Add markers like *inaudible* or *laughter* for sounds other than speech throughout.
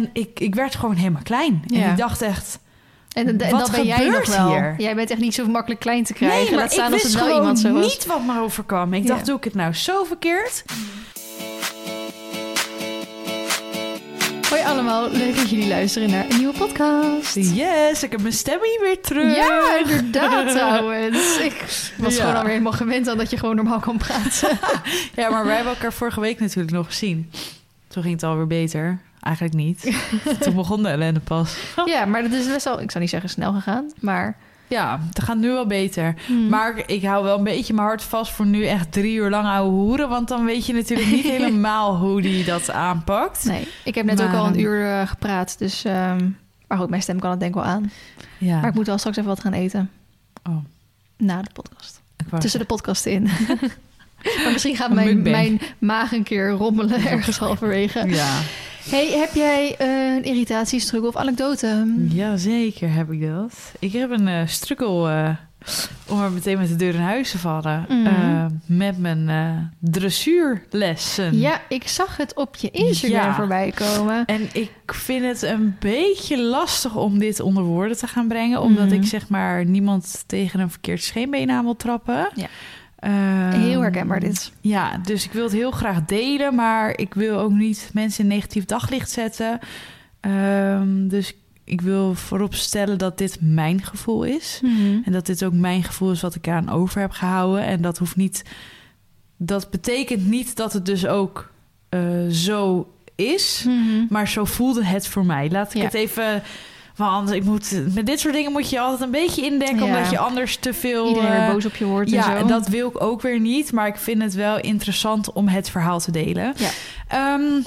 En ik, ik werd gewoon helemaal klein. En ik dacht echt... En, en, dat ben jij nog wel. hier? Jij bent echt niet zo makkelijk klein te krijgen. nee, maar Laat staan ik als wist wel gewoon iemand zo was. niet wat me overkwam. Ik Ja. dacht, doe ik het nou zo verkeerd? Hoi allemaal, leuk dat jullie luisteren naar een nieuwe podcast. Yes, ik heb mijn stem hier weer terug. Ja, inderdaad *laughs* trouwens. Ik was Ja. gewoon alweer helemaal gewend aan dat je gewoon normaal kan praten. *laughs* Ja, maar wij hebben elkaar vorige week natuurlijk nog gezien. Toen ging het alweer beter. Eigenlijk niet. *laughs* Toen begon de ellende pas. ja, maar dat is best wel, ik zou niet zeggen snel gegaan, maar... Ja, het gaat nu wel beter. Hmm. Maar ik hou wel een beetje mijn hart vast voor nu echt drie uur lang ouwe hoeren. Want dan weet je natuurlijk niet *laughs* helemaal hoe die dat aanpakt. Nee, ik heb net Maar, ook al een uur eh, gepraat, dus... ehm, maar goed, mijn stem kan het denk ik wel aan. Ja. Maar ik moet wel straks even wat gaan eten. Oh, Na de podcast. Tussen de podcasten in. *laughs* maar misschien gaat mijn, mijn maag een keer rommelen ergens halverwege. Ja. Hey, heb jij eh, een irritatie, struggle of anekdote? ja, zeker heb ik dat. Ik heb een eh struggle eh, om maar meteen met de deur in huis te vallen. Mhm. Met mijn dressuurlessen. Ja, ik zag het op je Instagram Ja. voorbij komen. En ik vind het een beetje lastig om dit onder woorden te gaan brengen. Omdat Mhm. ik zeg maar niemand tegen een verkeerd scheenbeen aan wil trappen. Ja. Ehm, Heel herkenbaar dit. Ja, dus ik wil het heel graag delen. Maar ik wil ook niet mensen in negatief daglicht zetten. Ehm, dus ik wil voorop stellen dat dit mijn gevoel is. En dat dit ook mijn gevoel is wat ik aan over heb gehouden. En dat hoeft niet. Dat betekent niet dat het dus ook eh, zo is. Mhm. Maar zo voelde het voor mij. Laat ik Ja. het even. Want ik moet, met dit soort dingen moet je altijd een beetje indekken, Ja. omdat je anders te veel. Iedereen eh, weer boos op je wordt ja, en zo. en dat wil ik ook weer niet. Maar ik vind het wel interessant om het verhaal te delen. Ja. Ehm,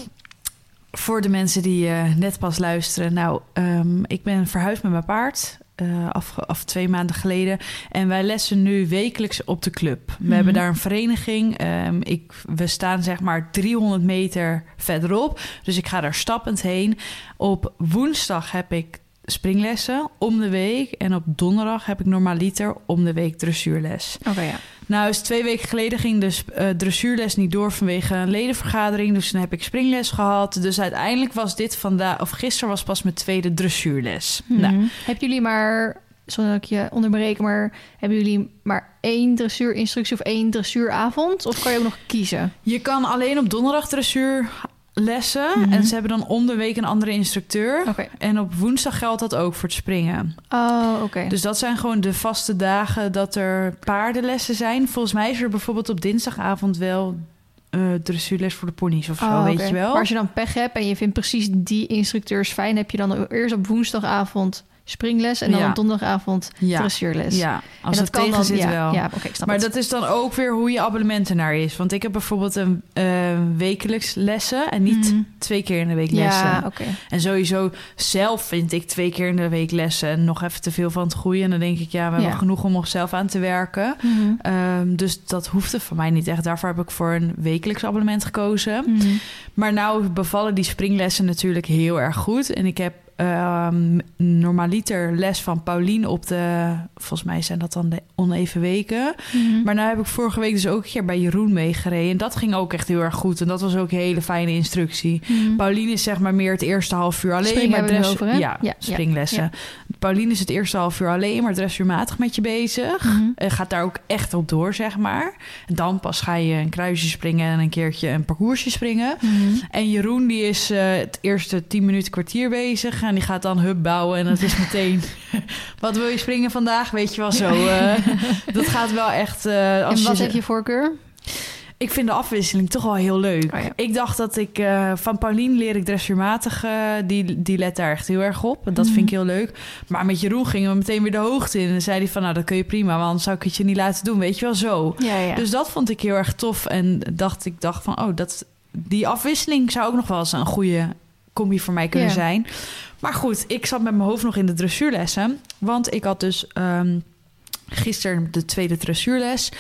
voor de mensen die eh, net pas luisteren. Nou, ehm, ik ben verhuisd met mijn paard. eh, af, af twee maanden geleden. En wij lessen nu wekelijks op de club. We Mhm. hebben daar een vereniging. Ehm, ik, we staan zeg maar 300 meter verderop. Dus ik ga daar stappend heen. Op woensdag heb ik springlessen om de week. En op donderdag heb ik normaliter om de week dressuurles. Oké, ja. Nou, is twee weken geleden ging de sp- eh, dressuurles niet door vanwege een ledenvergadering. Dus toen heb ik springles gehad. Dus uiteindelijk was dit vandaag, of gisteren was pas mijn tweede dressuurles. Nou, Mhm. Hebben jullie maar, zodat ik je onderbreek, maar hebben jullie maar één dressuurinstructie of één dressuuravond? Of kan je ook nog kiezen? je kan alleen op donderdag dressuur lessen. Mhm. En ze hebben dan om de week een andere instructeur. En op woensdag geldt dat ook voor het springen. Oh, oké. Dus dat zijn gewoon de vaste dagen dat er paardenlessen zijn. Volgens mij is er bijvoorbeeld op dinsdagavond wel eh dressuurles voor de ponies of zo, Oh, weet je wel. Maar als je dan pech hebt en je vindt precies die instructeurs fijn, heb je dan eerst op woensdagavond springles en dan Ja. op donderdagavond Ja. dressuurles. Ja, als en het tegen dan, zit ja, wel. Ja, oké, Maar het. dat is dan ook weer hoe je abonnement ernaar is. Want ik heb bijvoorbeeld een eh, wekelijks lessen en niet Mhm. twee keer in de week lessen. Ja, oké. En sowieso zelf vind ik twee keer in de week lessen en nog even te veel van het groeien. En dan denk ik, ja, we hebben genoeg om zelf aan te werken. Mhm. Ehm, dus dat hoefde van mij niet echt. Daarvoor heb ik voor een wekelijks abonnement gekozen. Mhm. Maar nou bevallen die springlessen natuurlijk heel erg goed. En ik heb ehm normaliter les van Paulien op de... Volgens mij zijn dat dan de oneven weken. Mhm. Maar nou heb ik vorige week dus ook een keer bij Jeroen meegereden. En dat ging ook echt heel erg goed. En dat was ook een hele fijne instructie. Mhm. Pauline is zeg maar meer het eerste half uur alleen. Maar dress- over, ja, Ja, springlessen. Pauline is het eerste half uur alleen, maar dressuurmatig met je bezig. Mhm. En gaat daar ook echt op door, zeg maar. En dan pas ga je een kruisje springen en een keertje een parcoursje springen. En Jeroen die is eh, het eerste 10 minuten kwartier bezig. En die gaat dan hub bouwen. En dat is meteen... *laughs* wat wil je springen vandaag? Weet je wel zo. *laughs* eh, dat gaat wel echt... eh, als En wat je, heb je voorkeur? Ik vind de afwisseling toch wel heel leuk. Oh ja. Ik dacht dat ik... eh, van Paulien leer ik dressuurmatig. die, die let daar echt heel erg op. En dat Mhm. vind ik heel leuk. Maar met Jeroen gingen we meteen weer de hoogte in. En dan zei hij van... Nou, dat kun je prima. Want anders zou ik het je niet laten doen. Weet je wel zo. Ja, ja. Dus dat vond ik heel erg tof. En dacht ik dacht van, oh, dat, die afwisseling zou ook nog wel eens een goede combi voor mij kunnen zijn. Maar goed, ik zat met mijn hoofd nog in de dressuurlessen. Want ik had dus ehm, gisteren de tweede dressuurles.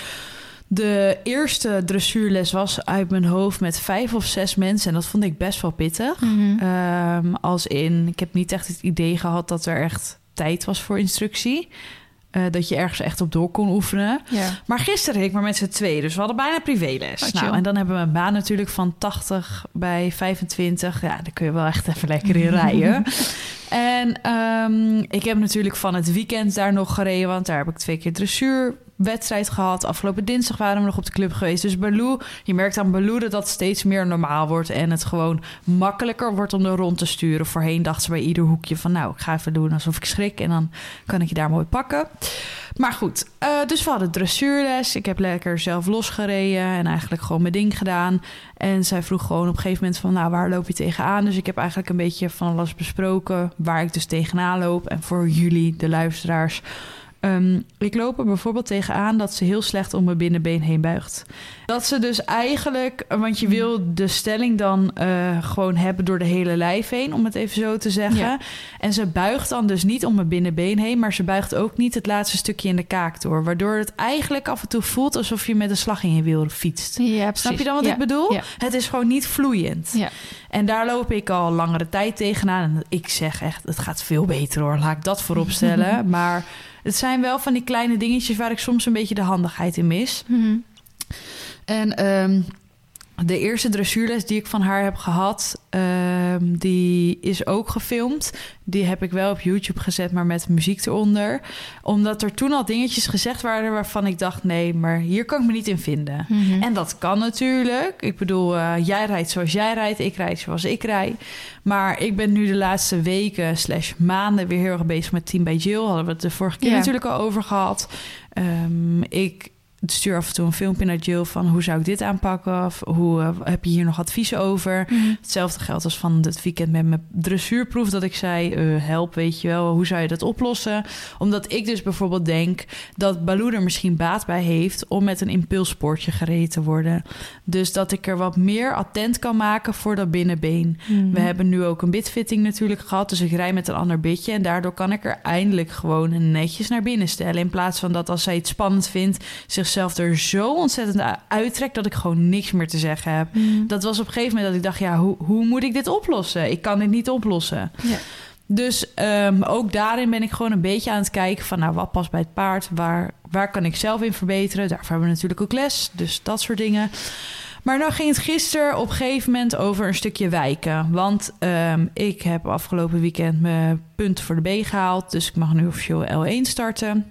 De eerste dressuurles was uit mijn hoofd met vijf of zes mensen. En dat vond ik best wel pittig. Mhm. Ehm, als in, ik heb niet echt het idee gehad dat er echt tijd was voor instructie. Eh, dat je ergens echt op door kon oefenen. Ja. Maar gisteren reed ik maar met z'n twee, dus we hadden bijna privéles. Oh, nou, en dan hebben we een baan natuurlijk van 80 bij 25. Ja, daar kun je wel echt even lekker in rijden. *laughs* En ehm, ik heb natuurlijk van het weekend daar nog gereden, want daar heb ik twee keer dressuurwedstrijd gehad. Afgelopen dinsdag waren we nog op de club geweest. Dus Baloo, je merkt aan Baloo dat dat steeds meer normaal wordt en het gewoon makkelijker wordt om er rond te sturen. Voorheen dacht ze bij ieder hoekje van, nou, ik ga even doen alsof ik schrik en dan kan ik je daar mooi pakken. Maar goed, eh, dus we hadden dressuurles. Ik heb lekker zelf losgereden en eigenlijk gewoon mijn ding gedaan. En zij vroeg gewoon op een gegeven moment van, nou, waar loop je tegenaan? Dus ik heb eigenlijk een beetje van alles besproken waar ik dus tegenaan loop. En voor jullie, de luisteraars, ehm, ik loop er bijvoorbeeld tegenaan dat ze heel slecht om mijn binnenbeen heen buigt. Dat ze dus eigenlijk, want je wil de stelling dan eh, gewoon hebben door de hele lijf heen, om het even zo te zeggen. Ja. En ze buigt dan dus niet om mijn binnenbeen heen, maar ze buigt ook niet het laatste stukje in de kaak door. Waardoor het eigenlijk af en toe voelt alsof je met een slag in je wiel fietst. Ja. Snap je dan wat Ja. ik bedoel? Het is gewoon niet vloeiend. Ja. En daar loop ik al langere tijd tegenaan. En ik zeg echt, het gaat veel beter hoor. Laat ik dat voorop stellen. *laughs* maar het zijn wel van die kleine dingetjes waar ik soms een beetje de handigheid in mis. Mhm. En ehm, de eerste dressuurles die ik van haar heb gehad, ehm, die is ook gefilmd. Die heb ik wel op YouTube gezet, maar met muziek eronder. Omdat er toen al dingetjes gezegd waren waarvan ik dacht: nee, maar hier kan ik me niet in vinden. Mhm. En dat kan natuurlijk. Ik bedoel, eh, jij rijdt zoals jij rijdt, ik rijd zoals ik rijd. Maar ik ben nu de laatste weken slash maanden weer heel erg bezig met Team bij Jill. Hadden we het de vorige keer natuurlijk al over gehad. Ehm, ik stuur af en toe een filmpje naar Jill van hoe zou ik dit aanpakken? Of hoe eh, heb je hier nog adviezen over? Mhm. Hetzelfde geldt als van het weekend met mijn dressuurproef. Dat ik zei, eh, help, weet je wel, hoe zou je dat oplossen? Omdat ik dus bijvoorbeeld denk dat Baloo er misschien baat bij heeft... om met een impulspoortje gereden te worden. Dus dat ik er wat meer attent kan maken voor dat binnenbeen. Mhm. We hebben nu ook een bitfitting natuurlijk gehad. Dus ik rij met een ander bitje. En daardoor kan ik er eindelijk gewoon netjes naar binnen stellen. In plaats van dat als zij het spannend vindt... zichzelf er zo ontzettend u- uittrekt... dat ik gewoon niks meer te zeggen heb. Mhm. Dat was op een gegeven moment dat ik dacht... ja, hoe, hoe moet ik dit oplossen? Ik kan dit niet oplossen. Ja. Dus ehm, ook daarin ben ik gewoon een beetje aan het kijken... van nou, wat past bij het paard? Waar, waar kan ik zelf in verbeteren? Daarvoor hebben we natuurlijk ook les. Dus dat soort dingen. Maar nou ging het gisteren op een gegeven moment over een stukje wijken. Want ehm, ik heb afgelopen weekend mijn punten voor de B gehaald. Dus ik mag nu officieel L1 starten.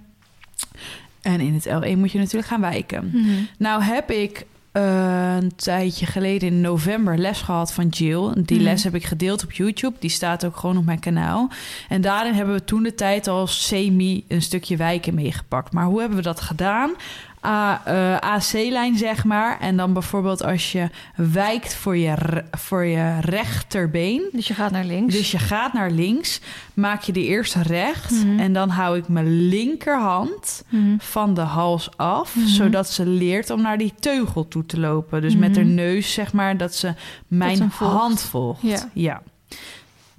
En in het L1 moet je natuurlijk gaan wijken. Mhm. Nou heb ik eh, een tijdje geleden in november les gehad van Jill. Die Mhm. les heb ik gedeeld op YouTube. Die staat ook gewoon op mijn kanaal. En daarin hebben we toen de tijd al semi een stukje wijken meegepakt. Maar hoe hebben we dat gedaan? A- eh, AC-lijn, zeg maar. En dan bijvoorbeeld als je wijkt voor je, voor je rechterbeen. Dus je gaat naar links. Dus je gaat naar links, maak je de eerst recht. Mhm. En dan hou ik mijn linkerhand Mhm. van de hals af, Mhm. zodat ze leert om naar die teugel toe te lopen. Dus met haar neus, zeg maar, dat ze mijn volgt. hand volgt. Ja.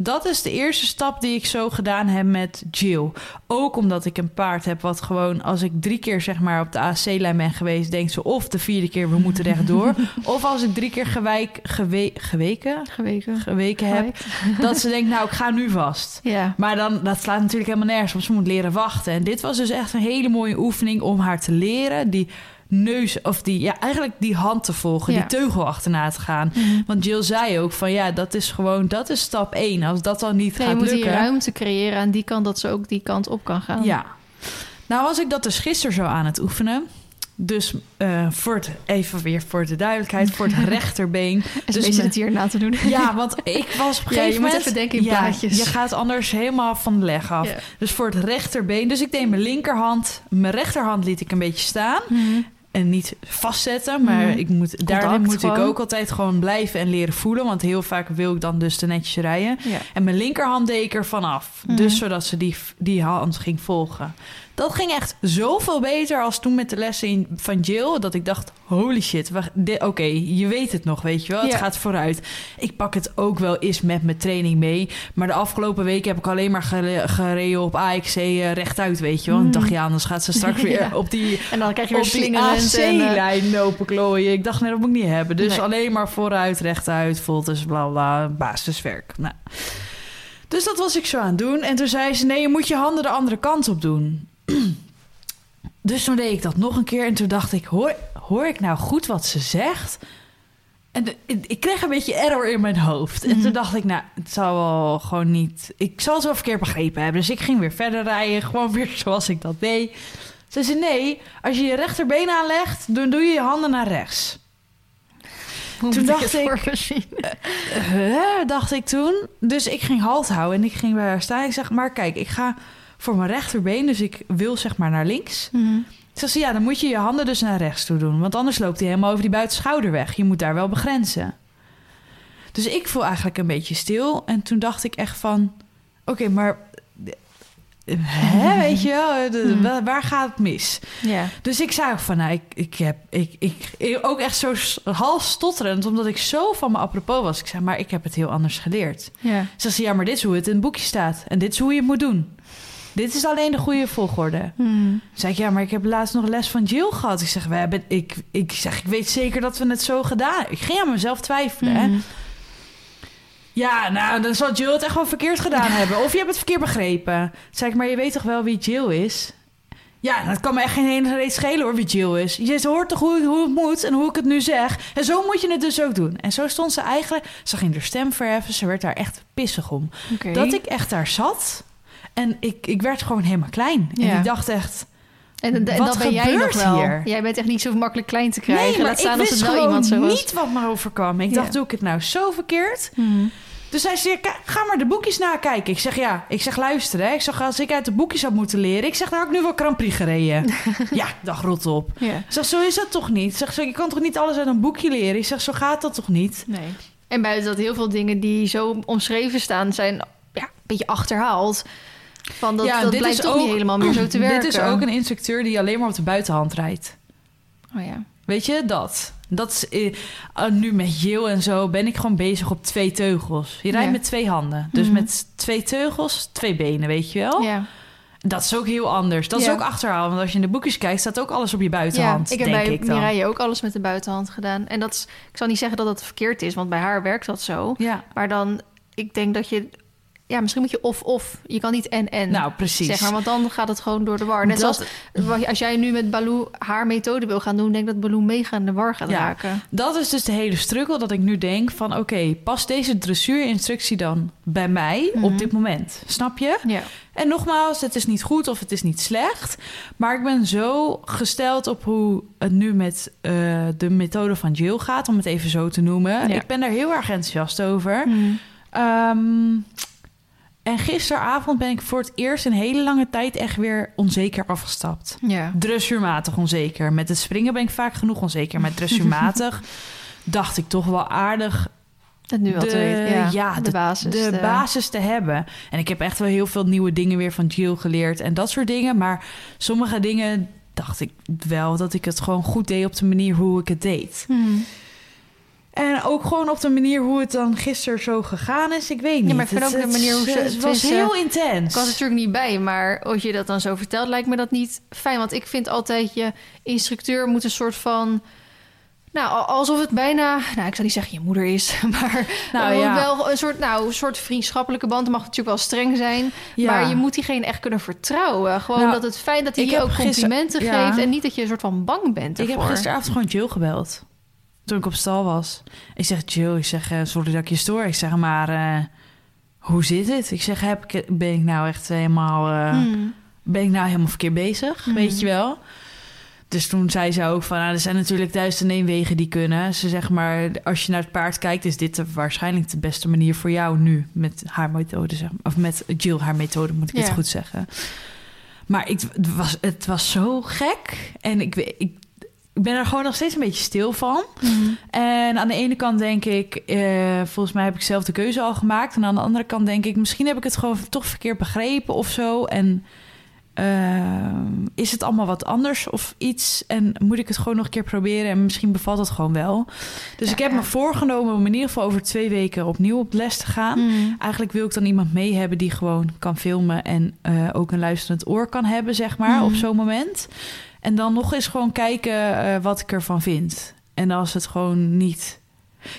Dat is de eerste stap die ik zo gedaan heb met Jill. Ook omdat ik een paard heb wat gewoon... als ik drie keer zeg maar op de AC-lijn ben geweest... denkt ze of de vierde keer we moeten rechtdoor... *laughs* of als ik drie keer gewijk, gewe, geweken, Geweken. geweken heb... dat ze denkt, nou, ik ga nu vast. Ja. Maar dan, dat slaat natuurlijk helemaal nergens op. Ze moet leren wachten. En dit was dus echt een hele mooie oefening om haar te leren. Die neus, of die, ja, eigenlijk die hand te volgen. Ja. Die teugel achterna te gaan. Mhm. Want Jill zei ook van, ja, dat is gewoon, dat is stap één. Als dat dan niet je gaat moet die lukken. ruimte creëren aan die kant dat ze ook die kant op kan gaan. Ja. Nou was ik dat dus gisteren zo aan het oefenen. Dus eh, voor het, even weer voor de duidelijkheid, voor het *laughs* rechterbeen. En Dus me- het hier na te doen. Ja, want ik was *laughs* op een Ja, je gegeven moet moment... even denken in ja, plaatjes. Je gaat anders helemaal van de leg af. Ja. Dus voor het rechterbeen. Dus ik deed mijn linkerhand. Mijn rechterhand liet ik een beetje staan. Mhm. En niet vastzetten. Maar Mhm. ik moet, daarin moet ik ook altijd gewoon blijven en leren voelen. Want heel vaak wil ik dan dus te netjes rijden. Ja. En mijn linkerhand deed ik er vanaf. Mhm. Dus zodat ze die, die hand ging volgen. Dat ging echt zoveel beter als toen met de lessen in- van Jill. Dat ik dacht, holy shit. Oké, je weet het nog, weet je wel. Het Ja. gaat vooruit. Ik pak het ook wel eens met mijn training mee. Maar de afgelopen weken heb ik alleen maar gere- gereden op AXC eh, rechtuit, weet je wel. En ik dacht, ja, anders gaat ze straks weer *laughs* Ja. op die En dan krijg je weer die eh, AC-lijn lopen klooien. Ik dacht, nee, dat moet ik niet hebben. Dus Nee. alleen maar vooruit, rechtuit, voltes, bla bla, basiswerk. Nou. Dus dat was ik zo aan het doen. En toen zei ze, nee, je moet je handen de andere kant op doen. *clears throat* Dus toen deed ik dat nog een keer en toen dacht ik, hoor, hoor ik nou goed wat ze zegt? En de- ik kreeg een beetje error in mijn hoofd. En Mhm. toen dacht ik, nou, het zal wel gewoon niet... Ik zal het wel verkeerd begrepen hebben. Dus ik ging weer verder rijden, *laughs* gewoon weer zoals ik dat deed. Ze zei, nee, als je je rechterbeen aanlegt, dan doe je je handen naar rechts. Hoe Toen dacht ik- zien? *laughs* Huh, dacht ik toen. Dus ik ging halt houden en ik ging bij haar staan. Ik zeg, maar kijk, ik ga voor mijn rechterbeen, dus ik wil zeg maar naar links. Mhm. Ze zei, ja, dan moet je je handen dus naar rechts toe doen. Want anders loopt hij helemaal over die buitenschouder weg. Je moet daar wel begrenzen. Dus ik voel eigenlijk een beetje stil. En toen dacht ik echt van... Oké, maar... Hè, *laughs* weet je wel? de- Hmm. wa- waar gaat het mis? Ja. Dus ik zei ook van, nou, ik, ik heb... Ik, ik, ook echt zo half stotterend, omdat ik zo van me apropos was. Ik zei, maar ik heb het heel anders geleerd. Ja. Ze zei, ja, maar dit is hoe het in het boekje staat. En dit is hoe je het moet doen. Dit is alleen de goede volgorde. Mhm. Zeg ik, ja, maar ik heb laatst nog les van Jill gehad. Ik zeg, we hebben, ik, ik zeg, ik weet zeker dat we het zo gedaan. Ik ging aan mezelf twijfelen. hè. Mhm. Ja, nou, dan zal Jill het echt wel verkeerd gedaan hebben. Of je hebt het verkeerd begrepen. Zeg ik, maar je weet toch wel wie Jill is? Ja, dat kan me echt geen ene reet schelen hoor, wie Jill is. Je hoort toch hoe, hoe het moet en hoe ik het nu zeg. En zo moet je het dus ook doen. En zo stond ze eigenlijk... Ze ging haar stem verheffen. Ze werd daar echt pissig om. Dat ik echt daar zat... En ik, ik werd gewoon helemaal klein. En ik dacht echt... En, en, en Wat dat ben jij nog gebeurt wel. hier? Jij bent echt niet zo makkelijk klein te krijgen. Nee, maar Laat staan ik als wist het wel gewoon iemand zo was. niet wat me overkwam. Ik Ja. dacht, doe ik het nou zo verkeerd? Mhm. Dus hij zei, "Ka- ga maar de boekjes nakijken. Ik zeg, ja. Ik zeg, luister, hè. Ik zeg, als ik uit de boekjes had moeten leren... Ik zeg, nou ik nu wel Grand Prix gereden. *laughs* ja, dag rot op. Ja. Ik zeg, zo is dat toch niet? Ik zeg, zo, je kan toch niet alles uit een boekje leren? Ik zeg, zo gaat dat toch niet? Nee. En buiten dat heel veel dingen die zo omschreven staan... zijn ja, een beetje achterhaald. Van dat, Ja, dat dit blijkt is toch ook- niet helemaal meer zo te *clears throat* werken. Dit is ook een instructeur die alleen maar op de buitenhand rijdt. Oh ja. Weet je, dat. Dat is, eh, ah, nu met Jill en zo ben ik gewoon bezig op twee teugels. Je rijdt Ja. met twee handen. Dus Mhm. met twee teugels, twee benen, weet je wel? Ja. Dat is ook heel anders. Dat is ook achterhalen. Want als je in de boekjes kijkt, staat ook alles op je buitenhand, ja, ik heb denk bij ik dan. Mireille ook alles met de buitenhand gedaan. En dat is, ik zal niet zeggen dat dat verkeerd is, want bij haar werkt dat zo. Ja, Maar dan, ik denk dat je... Ja, misschien moet je of-of. Je kan niet en-en. nou precies. Zeg maar, want dan gaat het gewoon door de war. Net Dat- zoals als jij nu met Baloo haar methode wil gaan doen, denk ik dat Baloo mega in de war gaat Ja. raken. Dat is dus de hele struggle dat ik nu denk van... oké, past deze dressuurinstructie dan bij mij Mhm. op dit moment? Snap je? Ja. En nogmaals, het is niet goed of het is niet slecht. Maar ik ben zo gesteld op hoe het nu met eh, de methode van Jill gaat... om het even zo te noemen. Ja. Ik ben daar heel erg enthousiast over. Mhm. Ehm, en gisteravond ben ik voor het eerst in hele lange tijd echt weer onzeker afgestapt. Ja. Dressuurmatig onzeker. Met het springen ben ik vaak genoeg onzeker. Met dressuurmatig *laughs* dacht ik toch wel aardig Het nu al te weten. Ja, de, basis. de basis te hebben. En ik heb echt wel heel veel nieuwe dingen weer van Jill geleerd en dat soort dingen. Maar sommige dingen dacht ik wel dat ik het gewoon goed deed op de manier hoe ik het deed. Mhm. En ook gewoon op de manier hoe het dan gisteren zo gegaan is. Ik weet niet. maar ik vind Het- ook de manier hoe ze- Het was heel intens. Ik was er natuurlijk niet bij, maar als je dat dan zo vertelt, lijkt me dat niet fijn. Want ik vind altijd je instructeur moet een soort van. Nou, al- alsof het bijna. Nou, ik zou niet zeggen je moeder is, *laughs* maar Nou, eh, ja. wel een soort, nou, een soort vriendschappelijke band. Het mag natuurlijk wel streng zijn, Ja. maar je moet diegene echt kunnen vertrouwen. Gewoon Nou, dat het fijn dat hij je ook complimenten ja. geeft en niet dat je een soort van bang bent Ik heb ervoor. gisteravond gewoon Jill gebeld. Toen ik op stal was. Ik zeg, Jill, ik zeg, eh, sorry dat ik je stoor. Ik zeg, maar eh, hoe zit het? Ik zeg, heb ik, ben ik nou echt helemaal... eh, Hmm. ben ik nou helemaal verkeerd bezig? Mhm. Weet je wel? Dus toen zei ze ook van, nou, er zijn natuurlijk duizend wegen die kunnen. Ze zegt maar, als je naar het paard kijkt, is dit de, waarschijnlijk de beste manier voor jou nu met haar methode, zeg maar. Of met Jill haar methode, moet ik het goed zeggen. Maar ik, het, was, het was zo gek. En ik, weet- ik, ik ben er gewoon nog steeds een beetje stil van. Mhm. En aan de ene kant denk ik, eh, volgens mij heb ik zelf de keuze al gemaakt. En aan de andere kant denk ik, misschien heb ik het gewoon toch verkeerd begrepen of zo. En eh, is het allemaal wat anders of iets? En moet ik het gewoon nog een keer proberen? En misschien bevalt het gewoon wel. Dus Ja, ik heb ja. me voorgenomen om in ieder geval over twee weken opnieuw op les te gaan. Mhm. Eigenlijk wil ik dan iemand mee hebben die gewoon kan filmen en eh, ook een luisterend oor kan hebben, zeg maar, Mhm. op zo'n moment. En dan nog eens gewoon kijken eh, wat ik ervan vind. En als het gewoon niet.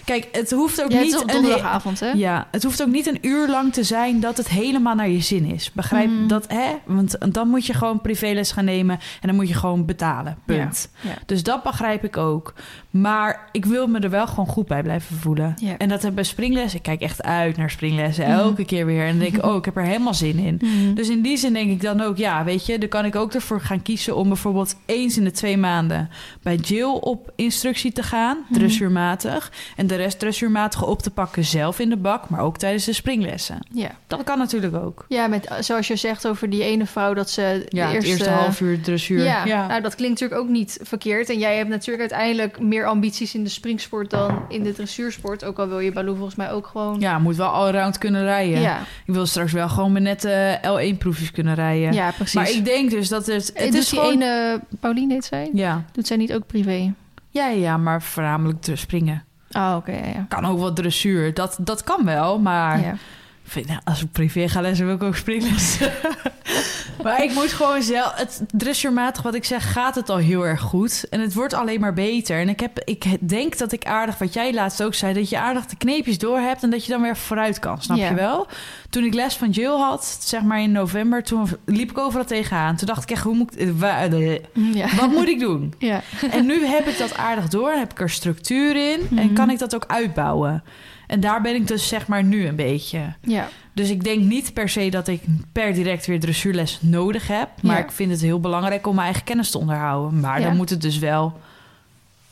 Kijk, het hoeft ook niet het op donderdagavond, hè? Ja, het hoeft ook niet een uur lang te zijn dat het helemaal naar je zin is. Begrijp Mhm. dat, hè? Want dan moet je gewoon privéles gaan nemen en dan moet je gewoon betalen. Punt. Ja, ja. Dus dat begrijp ik ook. Maar ik wil me er wel gewoon goed bij blijven voelen. En dat heb bij springles. Ik kijk echt uit naar springlessen. Mhm. Elke keer weer. En dan denk ik, oh, ik heb er helemaal zin in. Mhm. Dus in die zin denk ik dan ook, ja, weet je, dan kan ik ook ervoor gaan kiezen om bijvoorbeeld eens in de twee maanden bij Jill op instructie te gaan, dressuurmatig, en de rest dressuurmatig op te pakken zelf in de bak, maar ook tijdens de springlessen. ja. Dat kan natuurlijk ook. Ja, met, zoals je zegt over die ene vrouw dat ze Ja, de eerste half uur dressuur. Ja, ja. nou dat klinkt natuurlijk ook niet verkeerd. En jij hebt natuurlijk uiteindelijk meer ambities in de springsport dan in de dressuursport. Ook al wil je Baloo volgens mij ook gewoon... Ja, moet wel allround kunnen rijden. ja, Ik wil straks wel gewoon met net L1-proefjes kunnen rijden. ja, precies. maar ik denk dus dat het... het is die gewoon... ene, Pauline heet zij, Ja. doet zij niet ook privé? Ja, ja, maar voornamelijk springen. Ah, oké, ja, ja. Kan ook wel dressuur. Dat, dat kan wel, maar... vind, nou, als ik privé ga lessen, wil ik ook springles. *laughs* maar ik moet gewoon zelf... Het dressuurmatig, wat ik zeg, gaat het al heel erg goed. En het wordt alleen maar beter. En ik, heb, ik denk dat ik aardig, wat jij laatst ook zei... dat je aardig de kneepjes door hebt en dat je dan weer vooruit kan. Snap je wel? Toen ik les van Jill had, zeg maar in november... toen liep ik overal tegenaan. Toen dacht ik echt, hoe moet ik... eh, ja. Wat moet ik doen? Ja. En nu heb ik dat aardig door, heb ik er structuur in... en Mhm. kan ik dat ook uitbouwen. En daar ben ik dus zeg maar nu een beetje... ja. Dus ik denk niet per se dat ik per direct weer dressuurles nodig heb. Maar Ja. ik vind het heel belangrijk om mijn eigen kennis te onderhouden. Maar Ja. dan moet het dus wel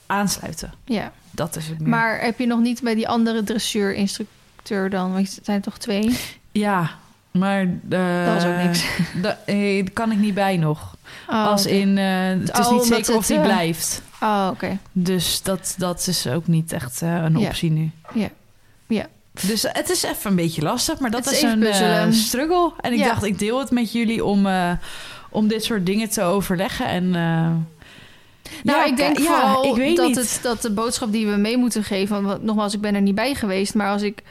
aansluiten. ja. Dat is het meer. Maar heb je nog niet bij die andere dressuurinstructeur dan? Want het zijn er toch twee? Ja, maar... eh, Dat was ook niks. *laughs* da- eh, Daar kan ik niet bij nog. Oh, Als in, eh, het is Oh, niet zeker of die blijft. Oh, oké. Dus dat, dat is ook niet echt een optie nu. Ja. Ja. Dus het is even een beetje lastig, maar dat Het is een eh, struggle. En ik Ja. dacht, ik deel het met jullie om, eh, om dit soort dingen te overleggen. En, eh, Nou, ja, ik denk vooral ik weet dat, niet. het, dat de boodschap die we mee moeten geven... Want nogmaals, ik ben er niet bij geweest... maar als ik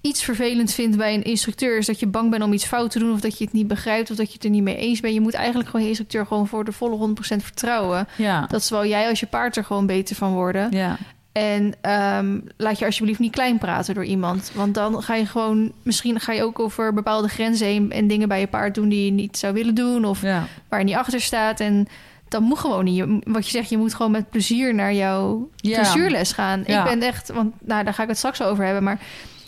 iets vervelend vind bij een instructeur... is dat je bang bent om iets fout te doen... of dat je het niet begrijpt of dat je het er niet mee eens bent. Je moet eigenlijk gewoon je instructeur gewoon voor de volle 100% vertrouwen. Ja, Dat zowel jij als je paard er gewoon beter van worden. ja. En ehm, laat je alsjeblieft niet klein praten door iemand. Want dan ga je gewoon... Misschien ga je ook over bepaalde grenzen heen... en dingen bij je paard doen die je niet zou willen doen... of ja. waar je niet achter staat. En dat moet gewoon niet. Wat je zegt, je moet gewoon met plezier naar jouw Ja. gaan. Ja. Ik ben echt, want nou, daar ga ik het straks over hebben. Maar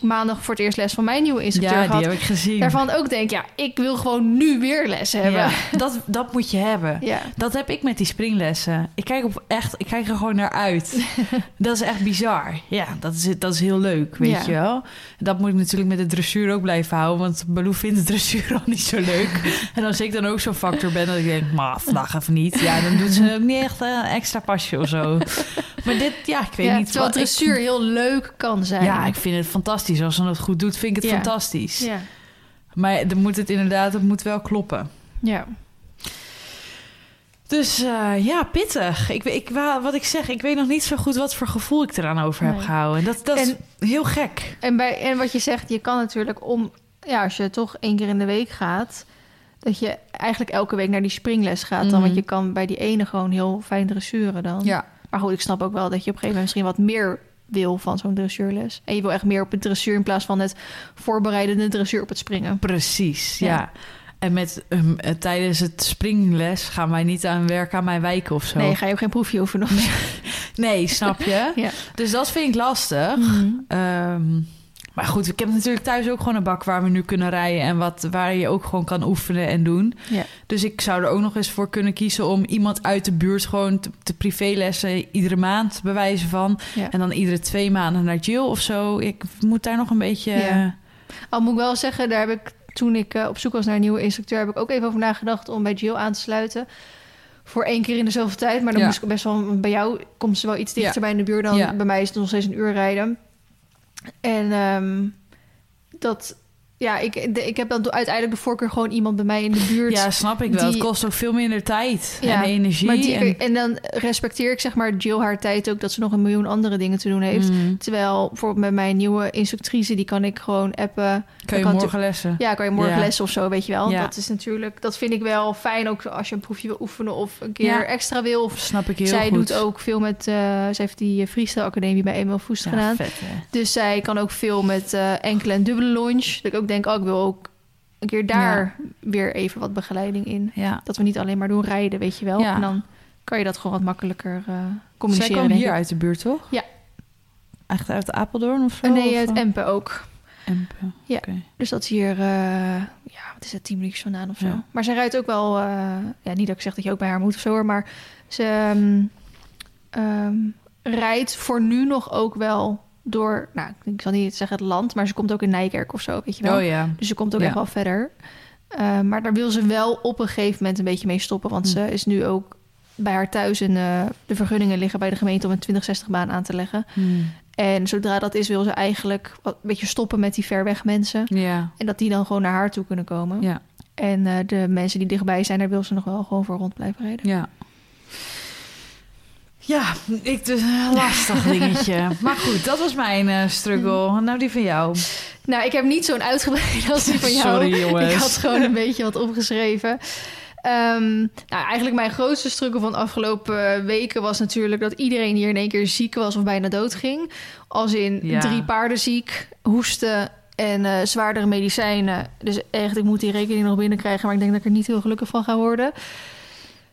maandag voor het eerst les van mijn nieuwe instructeur Ja, gehad. die heb ik gezien. Daarvan ook denk, ja, ik wil gewoon nu weer les hebben. Ja, Ja. dat, dat moet je hebben. Dat heb ik met die springlessen. Ik kijk, op echt, ik kijk er gewoon naar uit. *laughs* dat is echt bizar. Ja, dat is, dat is heel leuk, weet Ja. je wel. Dat moet ik natuurlijk met de dressuur ook blijven houden. Want Baloo vindt de dressuur *laughs* al niet zo leuk. en als ik dan ook zo'n factor ben, dat ik denk... maar vandaag even niet. Ja, dan doet ze ook niet echt een extra pasje of zo. Maar dit, ja, ik weet Ja, niet. terwijl ik- dressuur heel leuk kan zijn. ja, ik vind het fantastisch. Als ze het goed doet, vind ik het Ja. fantastisch. ja. Maar dan moet het inderdaad, het moet wel kloppen. ja. Dus eh, ja, pittig. Ik, ik, wa- wat ik zeg, ik weet nog niet zo goed wat voor gevoel ik eraan over heb Nee. gehouden. En dat, dat is En- heel gek. En, bij, en wat je zegt, je kan natuurlijk om... Ja, als je toch één keer in de week gaat... dat je eigenlijk elke week naar die springles gaat dan. Mhm. Want je kan bij die ene gewoon heel fijn dressuren dan. Ja. Maar goed, ik snap ook wel dat je op een gegeven moment misschien wat meer wil van zo'n dressuurles. En je wil echt meer op het dressuur in plaats van het voorbereidende dressuur op het springen. Precies, ja. Ja. En met, ehm, eh, tijdens het springles gaan wij niet aan werken aan mijn wijken of zo. Nee, ga je ook geen proefje oefenen. zo. *laughs* Nee, snap je? *laughs* Ja. Dus dat vind ik lastig. Ehm, maar goed, ik heb natuurlijk thuis ook gewoon een bak waar we nu kunnen rijden... en wat, waar je ook gewoon kan oefenen en doen. Ja. Dus ik zou er ook nog eens voor kunnen kiezen... om iemand uit de buurt gewoon te, te privélessen iedere maand bewijzen van... Ja. En dan iedere twee maanden naar Jill of zo. Ik moet daar nog een beetje... Ja. Al moet ik wel zeggen, daar heb ik toen ik eh, op zoek was naar een nieuwe instructeur, heb ik ook even over nagedacht om bij Jill aan te sluiten. Voor één keer in de zoveel tijd. Maar dan Ja. moest ik best wel. Bij jou komt ze wel iets dichter Ja. bij in de buurt dan Ja. bij mij is het nog steeds een uur rijden. En ehm, dat ja, ik, de- ik heb dan uiteindelijk de voorkeur gewoon iemand bij mij in de buurt. Ja, snap ik wel. die- Het kost ook veel minder tijd Ja, en energie. maar die, en... en... dan respecteer ik zeg maar Jill haar tijd ook dat ze nog een miljoen andere dingen te doen heeft. Mm. Terwijl bijvoorbeeld met mijn nieuwe instructrice, die kan ik gewoon appen. Kan je kan morgen lessen? Ja, kan je morgen Ja. lessen of zo, weet je wel. Ja. Dat is natuurlijk, dat vind ik wel fijn ook als je een proefje wil oefenen of een keer extra wil. Of Snap ik heel zij goed. doet ook veel met, eh zij heeft die freestyle academie bij Emil Voest gedaan. vet? Dus zij kan ook veel met eh, enkele en dubbele launch. Dat ik ook denk, oh, ik wil ook een keer daar weer even wat begeleiding in. Ja. Dat we niet alleen maar doen rijden, weet je wel. Ja. En dan kan je dat gewoon wat makkelijker eh Zij communiceren. kwam denk hier uit de buurt, toch? Ja. Echt uit Apeldoorn of zo? En nee, of, het eh? Empe ook. Empe. Ja. Oké. Dus dat is hier, eh, ja, wat is het, tien minuutjes vandaan of zo. Ja. Maar zij rijdt ook wel, eh, ja, niet dat ik zeg dat je ook bij haar moet of zo hoor, maar ze ehm, ehm, rijdt voor nu nog ook wel door, nou, ik zal niet zeggen het land, maar ze komt ook in Nijkerk of zo, weet je wel. Oh ja. Dus ze komt ook Ja. echt wel verder. Eh, maar daar wil ze wel op een gegeven moment een beetje mee stoppen. Want Hm. ze is nu ook bij haar thuis en eh, de vergunningen liggen bij de gemeente om een 2060-baan aan te leggen. Hmm. En zodra dat is, wil ze eigenlijk wat, een beetje stoppen met die ver weg mensen. Ja. En dat die dan gewoon naar haar toe kunnen komen. Ja. En eh, de mensen die dichtbij zijn, daar wil ze nog wel gewoon voor rond blijven rijden. Ja. Ja, ik dus een lastig dingetje. *laughs* Maar goed, dat was mijn eh, struggle. Nou, die van jou. Nou, ik heb niet zo'n uitgebreid als die van jou. Sorry, jongens. Ik had gewoon een beetje wat opgeschreven. Ehm, nou, eigenlijk mijn grootste struggle van de afgelopen weken was natuurlijk dat iedereen hier in één keer ziek was of bijna dood ging. Als in Ja. drie paarden ziek, hoesten en eh, zwaardere medicijnen. Dus echt, ik moet die rekening nog binnenkrijgen, maar ik denk dat ik er niet heel gelukkig van ga worden.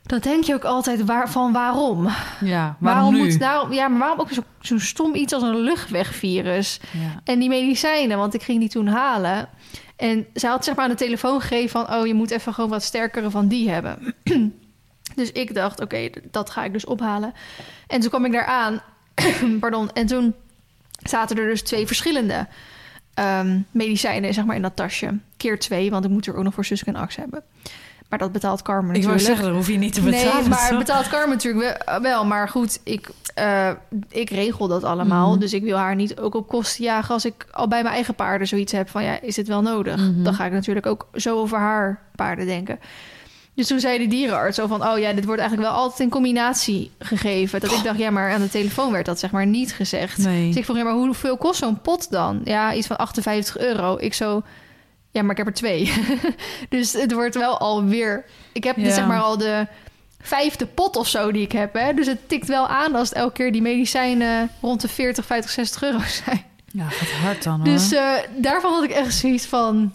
Dan denk je ook altijd waar, van waarom? Ja, waarom, nu? moet nou, ja, maar waarom ook zo- zo'n stom iets als een luchtwegvirus? Ja. En die medicijnen, want ik ging die toen halen. En zij had zeg maar aan de telefoon gegeven van... oh, je moet even gewoon wat sterkere van die hebben. *clears throat* dus ik dacht, oké, dat ga ik dus ophalen. En toen kwam ik daar aan. *clears throat* Pardon. En toen zaten er dus twee verschillende ehm, medicijnen zeg maar, in dat tasje. Keer twee, want ik moet er ook nog voor Suske en Ax hebben. Maar dat betaalt Carmen Ik wou zeggen, dat hoef je niet te betalen. Nee, maar toch? betaalt Carmen natuurlijk wel, wel. Maar goed, ik, eh, ik regel dat allemaal. Mhm. Dus ik wil haar niet ook op kosten jagen... als ik al bij mijn eigen paarden zoiets heb van... ja, is het wel nodig? Mhm. Dan ga ik natuurlijk ook zo over haar paarden denken. Dus toen zei de dierenarts zo van... oh ja, dit wordt eigenlijk wel altijd in combinatie gegeven. Dat ik dacht, ja, maar aan de telefoon werd dat zeg maar niet gezegd. Nee. Dus ik vroeg, ja, maar hoeveel kost zo'n pot dan? Ja, iets van 58 euro. Ik zo... Ja, maar ik heb er twee. *laughs* dus het wordt wel alweer... Ik heb Ja. dus zeg maar al de vijfde pot of zo die ik heb. Hè? Dus het tikt wel aan als het elke keer die medicijnen rond de 40, 50, 60 euro *laughs* zijn. Ja, gaat hard dan hoor. Dus eh, daarvan had ik echt zoiets van...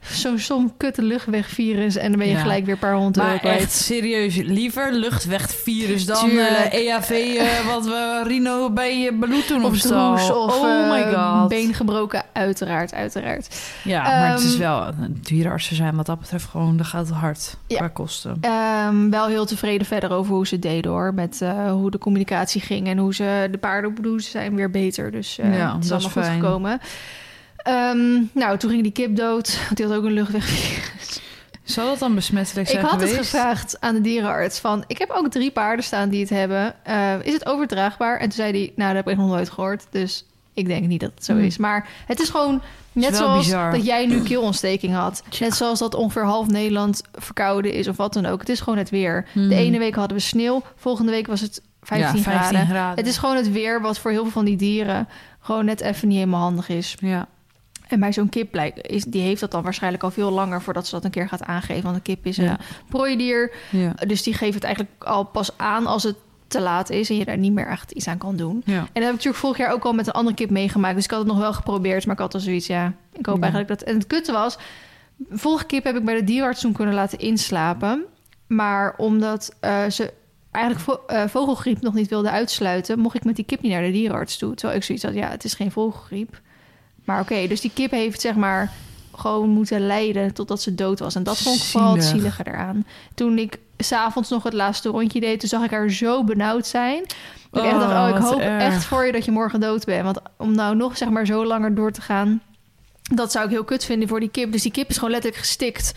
Zo'n som kutte luchtwegvirus en dan ben je Ja. gelijk weer een paar honderd maar echt serieus, liever luchtwegvirus dan Tuurlijk. eh, EAV, eh, wat we Rino bij uh, Baloet doen Of op stal. droes of oh my eh, god. been gebroken. Uiteraard, uiteraard. Ja, maar het is Ehm, wel, dierenartsen zijn wat dat betreft gewoon, dat gaat hard Ja. qua kosten. Ehm, wel heel tevreden verder over hoe ze het deden hoor. Met hoe de communicatie ging en hoe ze de paarden zijn weer beter. Dus Ja, het is dat is allemaal goed gekomen. Ehm, nou, toen ging die kip dood. Want *laughs* die had ook een luchtwegvirus. Zal dat dan besmettelijk Ik zijn had geweest? het gevraagd aan de dierenarts van... ik heb ook drie paarden staan die het hebben. Eh, is het overdraagbaar? En toen zei hij, nou, dat heb ik nog nooit gehoord. Dus ik denk niet dat het zo Hmm. is. Maar het is gewoon net zoals bizar. dat jij nu keelontsteking had. Net zoals dat ongeveer half Nederland verkouden is of wat dan ook. Het is gewoon het weer. Hmm. De ene week hadden we sneeuw. Volgende week was het 15, ja, 15 graden. graden. Het is gewoon het weer wat voor heel veel van die dieren... gewoon net even niet helemaal handig is. Ja, En bij zo'n kip blijkt, is, die heeft dat dan waarschijnlijk al veel langer... voordat ze dat een keer gaat aangeven. Want een kip is een prooidier. ja. Dus die geeft het eigenlijk al pas aan als het te laat is... en je daar niet meer echt iets aan kan doen. ja. En dat heb ik natuurlijk vorig jaar ook al met een andere kip meegemaakt. Dus ik had het nog wel geprobeerd, maar ik had al zoiets, ja... Ik hoop eigenlijk dat... En het kutte was, vorige kip heb ik bij de dierenarts toen kunnen laten inslapen. Maar omdat eh, ze eigenlijk vo- eh, vogelgriep nog niet wilde uitsluiten... mocht ik met die kip niet naar de dierenarts toe. Terwijl ik zoiets had, ja, het is geen vogelgriep. Maar oké, dus die kip heeft zeg maar gewoon moeten lijden totdat ze dood was. En dat vond ik vooral het Zielig. zielige eraan. Toen ik s'avonds nog het laatste rondje deed... toen zag ik haar zo benauwd zijn... Dat ik echt dacht, oh, ik hoop erg. echt voor je dat je morgen dood bent. Want om nou nog zeg maar zo langer door te gaan... dat zou ik heel kut vinden voor die kip. Dus die kip is gewoon letterlijk gestikt...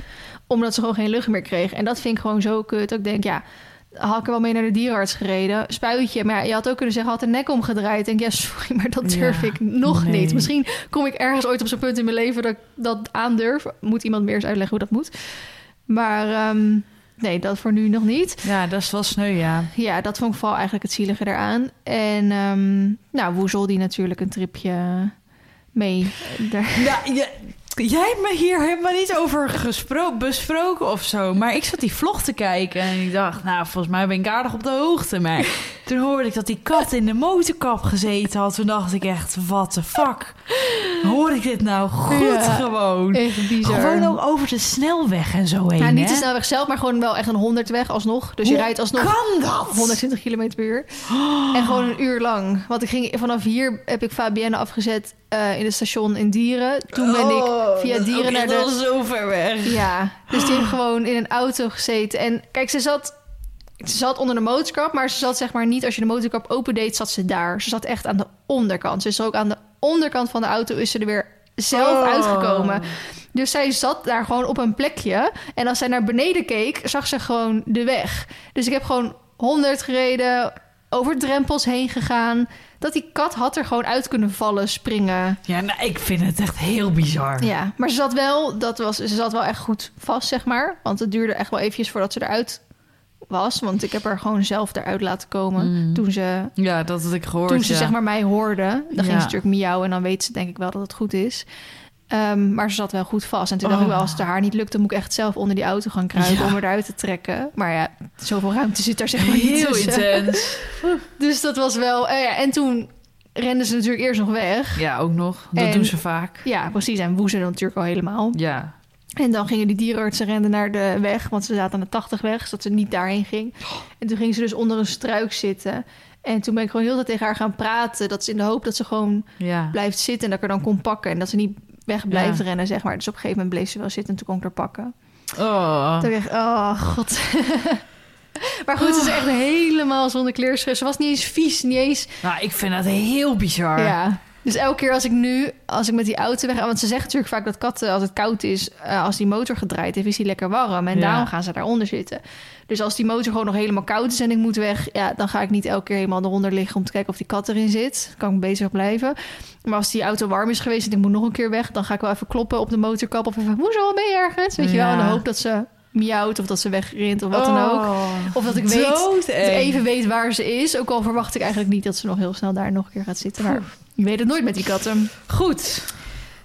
omdat ze gewoon geen lucht meer kreeg. En dat vind ik gewoon zo kut. Dat ik denk, ja, had ik wel mee naar de dierenarts gereden. Spuitje. Maar ja, je had ook kunnen zeggen, had de nek omgedraaid. En ja, sorry, maar dat durf Ja, ik nog nee. niet. Misschien kom ik ergens ooit op zo'n punt in mijn leven dat ik dat aandurf. Moet iemand meer eens uitleggen hoe dat moet. Maar ehm, nee, dat voor nu nog niet. Ja, dat is wel sneu, ja. Ja, dat vond ik vooral eigenlijk het zielige eraan. En ehm, nou, Woezel die natuurlijk een tripje mee. Daar. Ja, je- jij hebt me hier helemaal niet over gespro- besproken of zo. Maar ik zat die vlog te kijken en ik dacht, nou, volgens mij ben ik aardig op de hoogte. Maar toen hoorde ik dat die kat in de motorkap gezeten had. Toen dacht ik echt, what the fuck? Hoor ik dit nou goed Ja. gewoon? Echt bizar. Gewoon ook over de snelweg en zo heen, Nou, niet de snelweg zelf, maar gewoon wel echt een 100 weg alsnog. Dus je rijdt alsnog kan dat? 120 km per uur. En gewoon een uur lang. Want ik ging vanaf hier heb ik Fabienne afgezet eh, in het station in Dieren. Toen ben ik Oh, via Dieren naar de zo ver weg. Ja, dus die heeft gewoon in een auto gezeten. En kijk, ze zat, ze zat onder de motorkap, maar ze zat zeg maar niet als je de motorkap opendeed, zat ze daar. Ze zat echt aan de onderkant. Dus ook aan de onderkant van de auto is ze er weer zelf Oh. uitgekomen. Dus zij zat daar gewoon op een plekje. En als zij naar beneden keek, zag ze gewoon de weg. Dus ik heb gewoon 100 gereden, over drempels heen gegaan. Dat die kat had er gewoon uit kunnen vallen, springen. Ja, nou, ik vind het echt heel bizar. Ja, maar ze zat wel, dat was, ze zat wel echt goed vast, zeg maar. Want het duurde echt wel eventjes voordat ze eruit was. Want ik heb haar gewoon zelf eruit laten komen. Mm. Toen ze, Ja, dat had ik gehoord. toen ze ja. zeg maar mij hoorde. Dan ging ze natuurlijk miauwen en dan weet ze denk ik wel dat het goed is. Ehm, maar ze zat wel goed vast. En toen dacht ik Oh. wel, als het haar niet lukt... dan moet ik echt zelf onder die auto gaan kruipen Ja. om er eruit te trekken. Maar ja, zoveel ruimte zit daar zeg maar niet heel tussen. intens. *laughs* Dus dat was wel... eh, ja, en toen renden ze natuurlijk eerst nog weg. Ja, ook nog. Dat En- doen ze vaak. Ja, precies. En woezen natuurlijk al helemaal. Ja. En dan gingen die dierenartsen renden naar de weg, want ze zaten aan de 80 weg, zodat ze niet daarheen ging. En toen ging ze dus onder een struik zitten. En toen ben ik gewoon heel de tijd tegen haar gaan praten, dat ze in de hoop dat ze gewoon Ja. blijft zitten en dat ik haar dan kon pakken. En dat ze niet weg blijft Ja. rennen, zeg maar. Dus op een gegeven moment bleef ze wel zitten en toen kon ik haar pakken. Oh. Toen dacht ik, oh god. *laughs* maar goed, ze is echt helemaal zonder kleerscheur. Ze was niet eens vies, niet eens Nou, ik vind dat heel bizar. ja. Dus elke keer als ik nu, als ik met die auto weg... Want ze zeggen natuurlijk vaak dat katten, als het koud is... eh, als die motor gedraaid heeft, is die lekker warm. En Ja. daarom gaan ze daaronder zitten. Dus als die motor gewoon nog helemaal koud is en ik moet weg... Ja, dan ga ik niet elke keer helemaal eronder liggen... om te kijken of die kat erin zit. Dan kan ik bezig blijven. Maar als die auto warm is geweest en ik moet nog een keer weg... dan ga ik wel even kloppen op de motorkap... of even, hoezo ben je ergens? Weet je wel, in de hoop dat ze miauwt... of dat ze wegrint of wat dan ook. Oh. Of dat ik weet, dat even weet waar ze is. Ook al verwacht ik eigenlijk niet dat ze nog heel snel daar nog een keer gaat zitten. Maar je weet het nooit met die katten. Goed,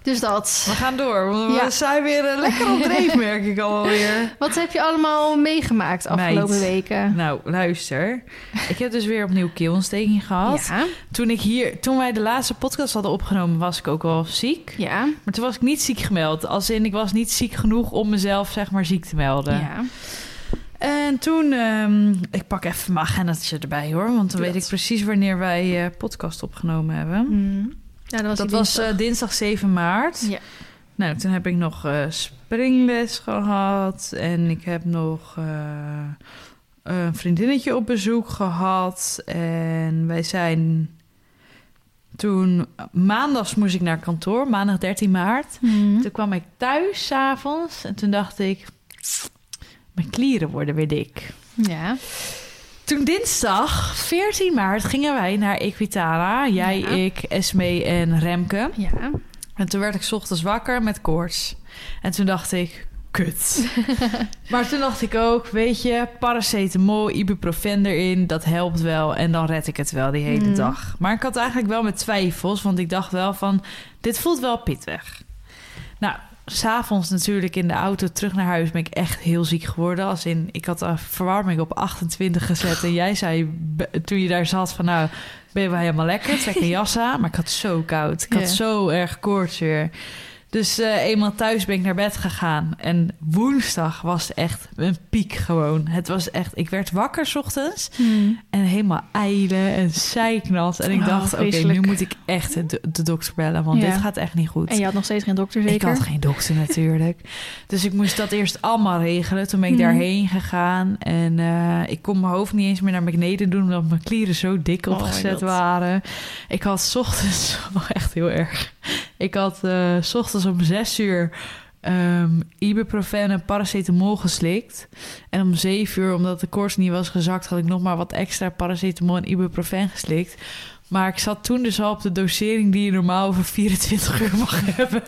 Dus dat. we gaan door. Ja. We zijn weer eh, lekker op dreef, *laughs* merk ik alweer. Wat heb je allemaal meegemaakt afgelopen Meid. weken? Nou, luister. Ik heb dus weer opnieuw keelontsteking gehad. Ja. Toen, ik hier, toen wij de laatste podcast hadden opgenomen, was ik ook wel ziek. Ja. Maar toen was ik niet ziek gemeld. Als in, ik was niet ziek genoeg om mezelf, zeg maar, ziek te melden. Ja. En toen, ehm, ik pak even mijn agendaatje erbij hoor, want dan Doe weet dat. ik precies wanneer wij eh, podcast opgenomen hebben. Mm. Ja, dat was, dat die was dinsdag. eh, dinsdag 7 maart. Ja. Nou, toen heb ik nog eh, springles gehad en ik heb nog eh, een vriendinnetje op bezoek gehad. En wij zijn toen, maandags moest ik naar kantoor, maandag 13 maart. Mm. Toen kwam ik thuis s'avonds en toen dacht ik, mijn klieren worden weer dik. Ja. Toen dinsdag 14 maart gingen wij naar Equitana. Jij, Ja. ik, Esme en Remke. Ja. En toen werd ik 's ochtends wakker met koorts. En toen dacht ik, kut. *laughs* maar toen dacht ik ook, weet je, paracetamol, ibuprofen erin, dat helpt wel. En dan red ik het wel die hele Mhm. dag. Maar ik had eigenlijk wel met twijfels, want ik dacht wel van, dit voelt wel pittig. Nou, s'avonds natuurlijk in de auto terug naar huis ben ik echt heel ziek geworden. Als in, ik had de verwarming op 28 gezet. En jij zei toen je daar zat van nou, ben je wel helemaal lekker. Trek een jas aan. Maar ik had zo koud. Ik had Ja. zo erg koorts weer. Dus eh, eenmaal thuis ben ik naar bed gegaan. En woensdag was echt een piek gewoon. Het was echt... Ik werd wakker 's ochtends. Mm. En helemaal eilen en zeiknat. En ik Oh, dacht, oké, nu moet ik echt de, de dokter bellen. Want Ja. dit gaat echt niet goed. En je had nog steeds geen dokter zeker? Ik had geen dokter natuurlijk. Dus ik moest dat eerst allemaal regelen. Toen ben ik Mhm. daarheen gegaan. En eh, ik kon mijn hoofd niet eens meer naar beneden doen... omdat mijn klieren zo dik Oh opgezet waren. Ik had 's ochtends... *laughs* Oh, echt heel erg. Ik had eh 's ochtends om zes uur... ehm, ibuprofen en paracetamol geslikt. En om zeven uur, omdat de koorts niet was gezakt... had ik nog maar wat extra paracetamol en ibuprofen geslikt. Maar ik zat toen dus al op de dosering... die je normaal over 24 uur mag *laughs* hebben.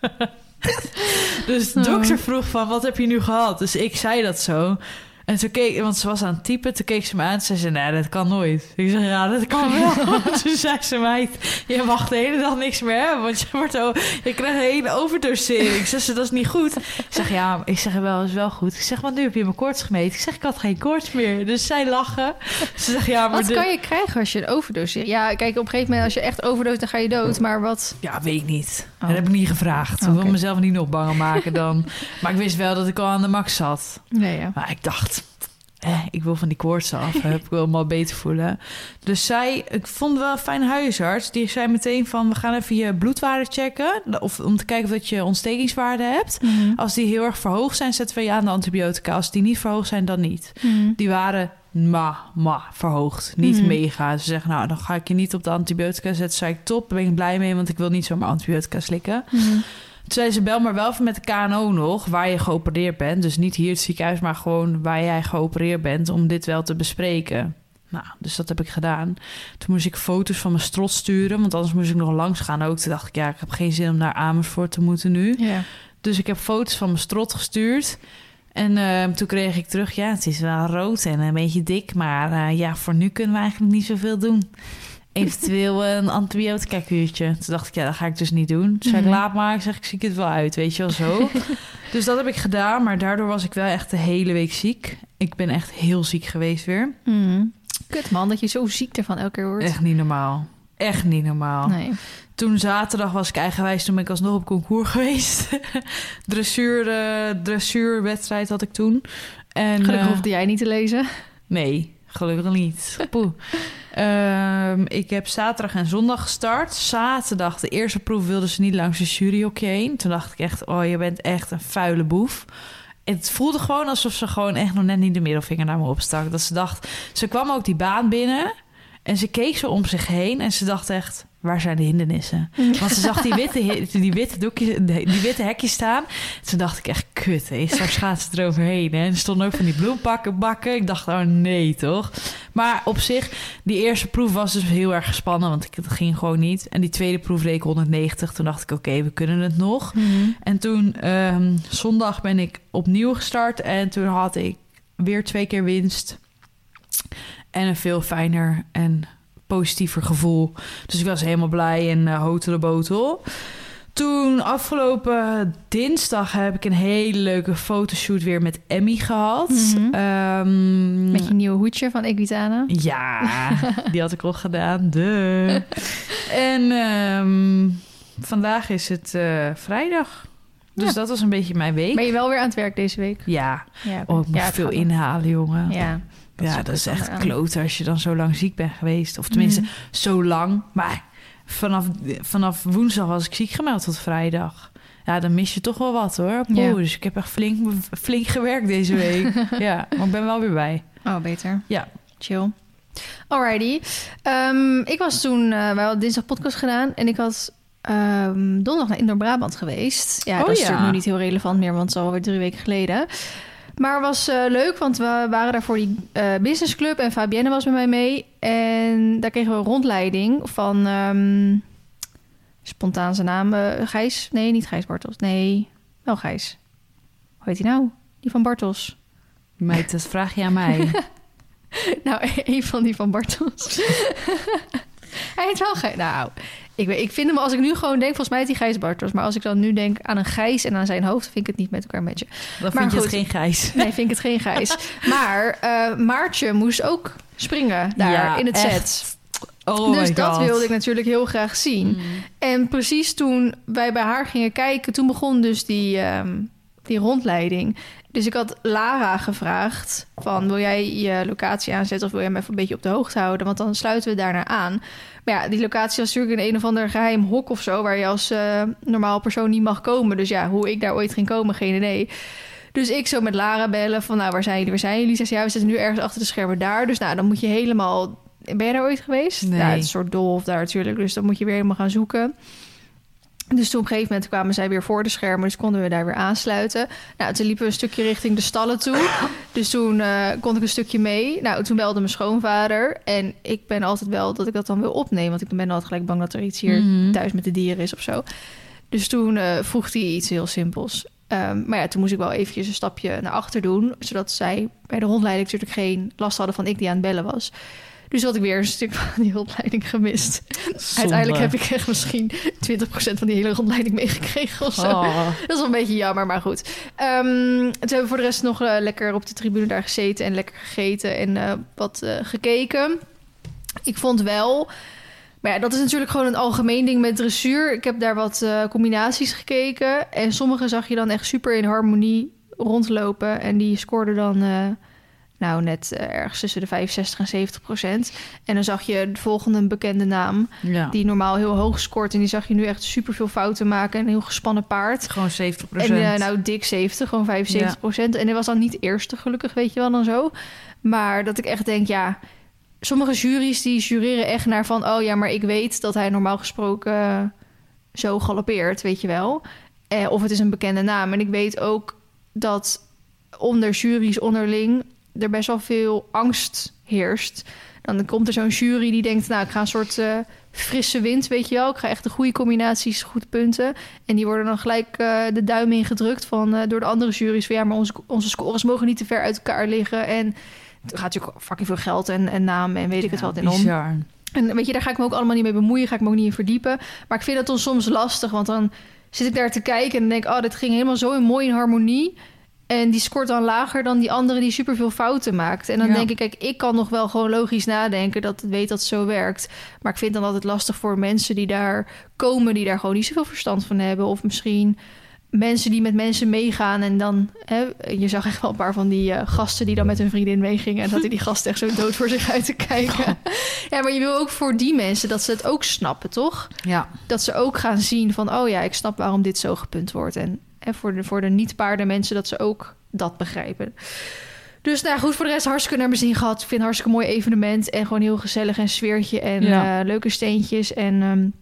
*laughs* dus de Oh. dokter vroeg van, wat heb je nu gehad? Dus ik zei dat zo... En toen keek, want ze was aan het typen, toen keek ze me aan en zei ze, nee, dat kan nooit. Ik zeg, ja, dat kan wel. *laughs* toen zei ze, meid, je mag de hele dag niks meer hebben, want je, wordt al, je krijgt een hele overdosering. Ik zeg, ze, dat is niet goed. Ik zeg, ja, ik zeg, wel, is wel goed. Ik zeg, want nu heb je mijn koorts gemeten. Ik zeg, ik had geen koorts meer. Dus zij lachen. Ze zegt, ja, maar... Wat de- kan je krijgen als je een overdoseert? Ja, kijk, op een gegeven moment als je echt overdose, dan ga je dood. Maar wat... Ja, weet ik niet. Oh. Dat heb ik niet gevraagd. Ik wil mezelf niet nog banger maken dan. *laughs* Maar ik wist wel dat ik al aan de max zat. Nee, ja. Maar ik dacht, eh, ik wil van die koorts af. hè. ik wil me al beter voelen. Dus zij, ik vond wel een fijn huisarts. Die zei meteen van, we gaan even je bloedwaarde checken. Of om te kijken of dat je ontstekingswaarde hebt. Mhm. Als die heel erg verhoogd zijn, zetten we je aan de antibiotica. Als die niet verhoogd zijn, dan niet. Mhm. Die waren ma, ma, verhoogd. Niet Mhm. mega. Ze zeggen, nou, dan ga ik je niet op de antibiotica zetten. Zei ik, top, daar ben ik blij mee, want ik wil niet zomaar antibiotica slikken. Mhm. Toen zei ze, bel maar wel even met de KNO nog, waar je geopereerd bent. Dus niet hier het ziekenhuis, maar gewoon waar jij geopereerd bent, om dit wel te bespreken. Nou, dus dat heb ik gedaan. Toen moest ik foto's van mijn strot sturen, want anders moest ik nog langs gaan ook. Toen dacht ik, ja, ik heb geen zin om naar Amersfoort te moeten nu. Dus ik heb foto's van mijn strot gestuurd. En eh, toen kreeg ik terug, ja, het is wel rood en een beetje dik. Maar eh, ja, voor nu kunnen we eigenlijk niet zoveel doen. Eventueel een antibiotica kuurtje. Toen dacht ik, ja, dat ga ik dus niet doen. Zei ik, Mhm. laat maar. Ik zeg, ik zie het wel uit, weet je wel zo. *laughs* dus dat heb ik gedaan, maar daardoor was ik wel echt de hele week ziek. Ik ben echt heel ziek geweest weer. Mhm. Kut man, dat je zo ziek ervan elke keer wordt. Echt niet normaal. Echt niet normaal. Nee. Toen zaterdag was ik eigenwijs, toen ben ik alsnog op concours geweest. *laughs* Dressuur, eh, dressuurwedstrijd had ik toen. En, Gelukkig eh, hoefde jij niet te lezen. Nee, gelukkig niet. *laughs* Poeh. Ehm, ik heb zaterdag en zondag gestart. Zaterdag, de eerste proef, wilden ze niet langs de juryhokje heen. Toen dacht ik echt, oh, je bent echt een vuile boef. Het voelde gewoon alsof ze gewoon echt nog net niet de middelvinger naar me opstak. Dat ze dacht, ze kwam ook die baan binnen en ze keek zo om zich heen en ze dacht echt, waar zijn de hindernissen? *laughs* Want ze zag die witte, die witte, doekjes, die witte hekjes staan. Toen dacht ik echt, kut, hé, straks gaat ze eroverheen. Hè? En er stonden ook van die bloempakken bakken. Ik dacht, oh nee, toch? Maar op zich, die eerste proef was dus heel erg gespannen, want het ging gewoon niet. En die tweede proef reed ik 190. Toen dacht ik, oké, we kunnen het nog. Mhm. En toen, ehm, zondag ben ik opnieuw gestart. En toen had ik weer twee keer winst. En een veel fijner en positiever gevoel. Dus ik was helemaal blij en uh, hotel de botel. Toen afgelopen dinsdag heb ik een hele leuke fotoshoot weer met Emmy gehad. Ehm, Met je nieuwe hoedje van Equitana. ja, *laughs* die had ik al gedaan. De. En ehm, vandaag is het eh, vrijdag. Dus Ja. dat was een beetje mijn week. Ben je wel weer aan het werk deze week? Ja, Ja, oh, ik moet ja, veel inhalen, jongen. Ja, Ja, ook dat is echt aan. kloten als je dan zo lang ziek bent geweest. Of tenminste, Mhm. zo lang. Maar vanaf, vanaf woensdag was ik ziek gemeld tot vrijdag. Ja, dan mis je toch wel wat hoor. Poeh, Ja. Dus ik heb echt flink, flink gewerkt deze week. *laughs* ja, maar ik ben wel weer bij. Oh, beter. Ja. Chill. Alrighty. Ehm, ik was toen... eh wij hadden dinsdag podcast gedaan. En ik had ehm, donderdag naar Indoor-Brabant geweest. Ja, Oh, dat is ja. natuurlijk nu niet heel relevant meer... want het is alweer drie weken geleden. Maar het was eh, leuk, want we waren daar voor die eh businessclub... en Fabienne was met mij mee. En daar kregen we een rondleiding van... ehm, spontaan zijn naam. Gijs? Nee, niet Gijs Bartels. Nee, wel Gijs. Hoe heet hij nou? Die van Bartels. Meid, dat vraag je aan mij. *laughs* Nou, *laughs* een van die van Bartels. *laughs* hij heet wel Gijs. Nou, ik, weet, ik vind hem, als ik nu gewoon denk, volgens mij heet hij Gijs Bartels. Maar als ik dan nu denk aan een Gijs en aan zijn hoofd, vind ik het niet met elkaar matchen. Dan Maar vind je het geen gijs. *laughs* Nee, vind ik het geen Gijs. *laughs* maar eh, Maartje moest ook springen daar Ja, in het echt. set. Oh dus dat wilde ik natuurlijk heel graag zien. Mm. En precies toen wij bij haar gingen kijken, toen begon dus die, ehm, die rondleiding. Dus ik had Lara gevraagd van wil jij je locatie aanzetten of wil jij me even een beetje op de hoogte houden? Want dan sluiten we daarna aan. Maar ja, die locatie was natuurlijk in een of ander geheim hok of zo, waar je als eh, normaal persoon niet mag komen. Dus ja, hoe ik daar ooit ging komen, geen idee. Dus ik zo met Lara bellen van, nou, waar zijn jullie, waar zijn jullie? Ze zei, ja, we zitten nu ergens achter de schermen daar. Dus nou, dan moet je helemaal... Ben je daar ooit geweest? Nee. Ja, het is een soort dolf daar natuurlijk, dus dan moet je weer helemaal gaan zoeken. Dus toen op een gegeven moment kwamen zij weer voor de schermen, dus konden we daar weer aansluiten. Nou, toen liepen we een stukje richting de stallen toe. Dus toen uh, kon ik een stukje mee. Nou, toen belde mijn schoonvader. En ik ben altijd wel dat ik dat dan wil opnemen, want ik ben altijd gelijk bang dat er iets hier Mhm. thuis met de dieren is of zo. Dus toen uh, vroeg hij iets heel simpels. Um, maar ja, toen moest ik wel eventjes een stapje naar achter doen, zodat zij bij de rondleiding natuurlijk geen last hadden van ik die aan het bellen was. Dus had ik weer een stuk van die rondleiding gemist. Zonde. Uiteindelijk heb ik echt misschien 20% van die hele rondleiding meegekregen of zo. Oh. Dat is wel een beetje jammer, maar goed. Um, toen hebben we voor de rest nog uh, lekker op de tribune daar gezeten en lekker gegeten en uh, wat uh, gekeken. Ik vond wel... Maar ja, dat is natuurlijk gewoon een algemeen ding met dressuur. Ik heb daar wat uh, combinaties gekeken. En sommige zag je dan echt super in harmonie rondlopen. En die scoorden dan uh, nou net uh, ergens tussen de 65 en 70 procent. En dan zag je de volgende bekende naam. Ja. Die normaal heel hoog scoort. En die zag je nu echt super veel fouten maken. En een heel gespannen paard. Gewoon 70 En uh, nou dik 70, gewoon 75 procent. Ja. En hij was dan niet eerste gelukkig, weet je wel dan zo. Maar dat ik echt denk, ja sommige juries die jureren echt naar van... oh ja, maar ik weet dat hij normaal gesproken uh, zo galoppeert, weet je wel. Eh, of het is een bekende naam. En ik weet ook dat onder juries onderling... er best wel veel angst heerst. Dan komt er zo'n jury die denkt... nou, ik ga een soort uh, frisse wind, weet je wel. Ik ga echt de goede combinaties, goed punten. En die worden dan gelijk uh, de duim ingedrukt van, uh, door de andere juries... van ja, maar onze, onze scores mogen niet te ver uit elkaar liggen... en er gaat natuurlijk fucking veel geld en, en naam en weet ik het wat in om. En weet je, daar ga ik me ook allemaal niet mee bemoeien. Ga ik me ook niet in verdiepen. Maar ik vind het dan soms lastig. Want dan zit ik daar te kijken en denk oh, dit ging helemaal zo in mooi in harmonie. En die scoort dan lager dan die andere die superveel fouten maakt. En dan ja. denk ik, kijk, ik kan nog wel gewoon logisch nadenken... dat het weet dat het zo werkt. Maar ik vind dan altijd lastig voor mensen die daar komen... die daar gewoon niet zoveel verstand van hebben. Of misschien mensen die met mensen meegaan en dan... Hè, je zag echt wel een paar van die uh, gasten die dan met hun vriendin meegingen... en dat die gast echt zo dood voor zich uit te kijken. Oh. Ja, maar je wil ook voor die mensen dat ze het ook snappen, toch? Ja. Dat ze ook gaan zien van... oh ja, ik snap waarom dit zo gepunt wordt. En, en voor de, voor de niet-paarden mensen dat ze ook dat begrijpen. Dus nou goed, voor de rest hartstikke naar mijn zin gehad. Ik vind het hartstikke mooi evenement. En gewoon heel gezellig en sfeertje en ja. uh, leuke steentjes. En... Um,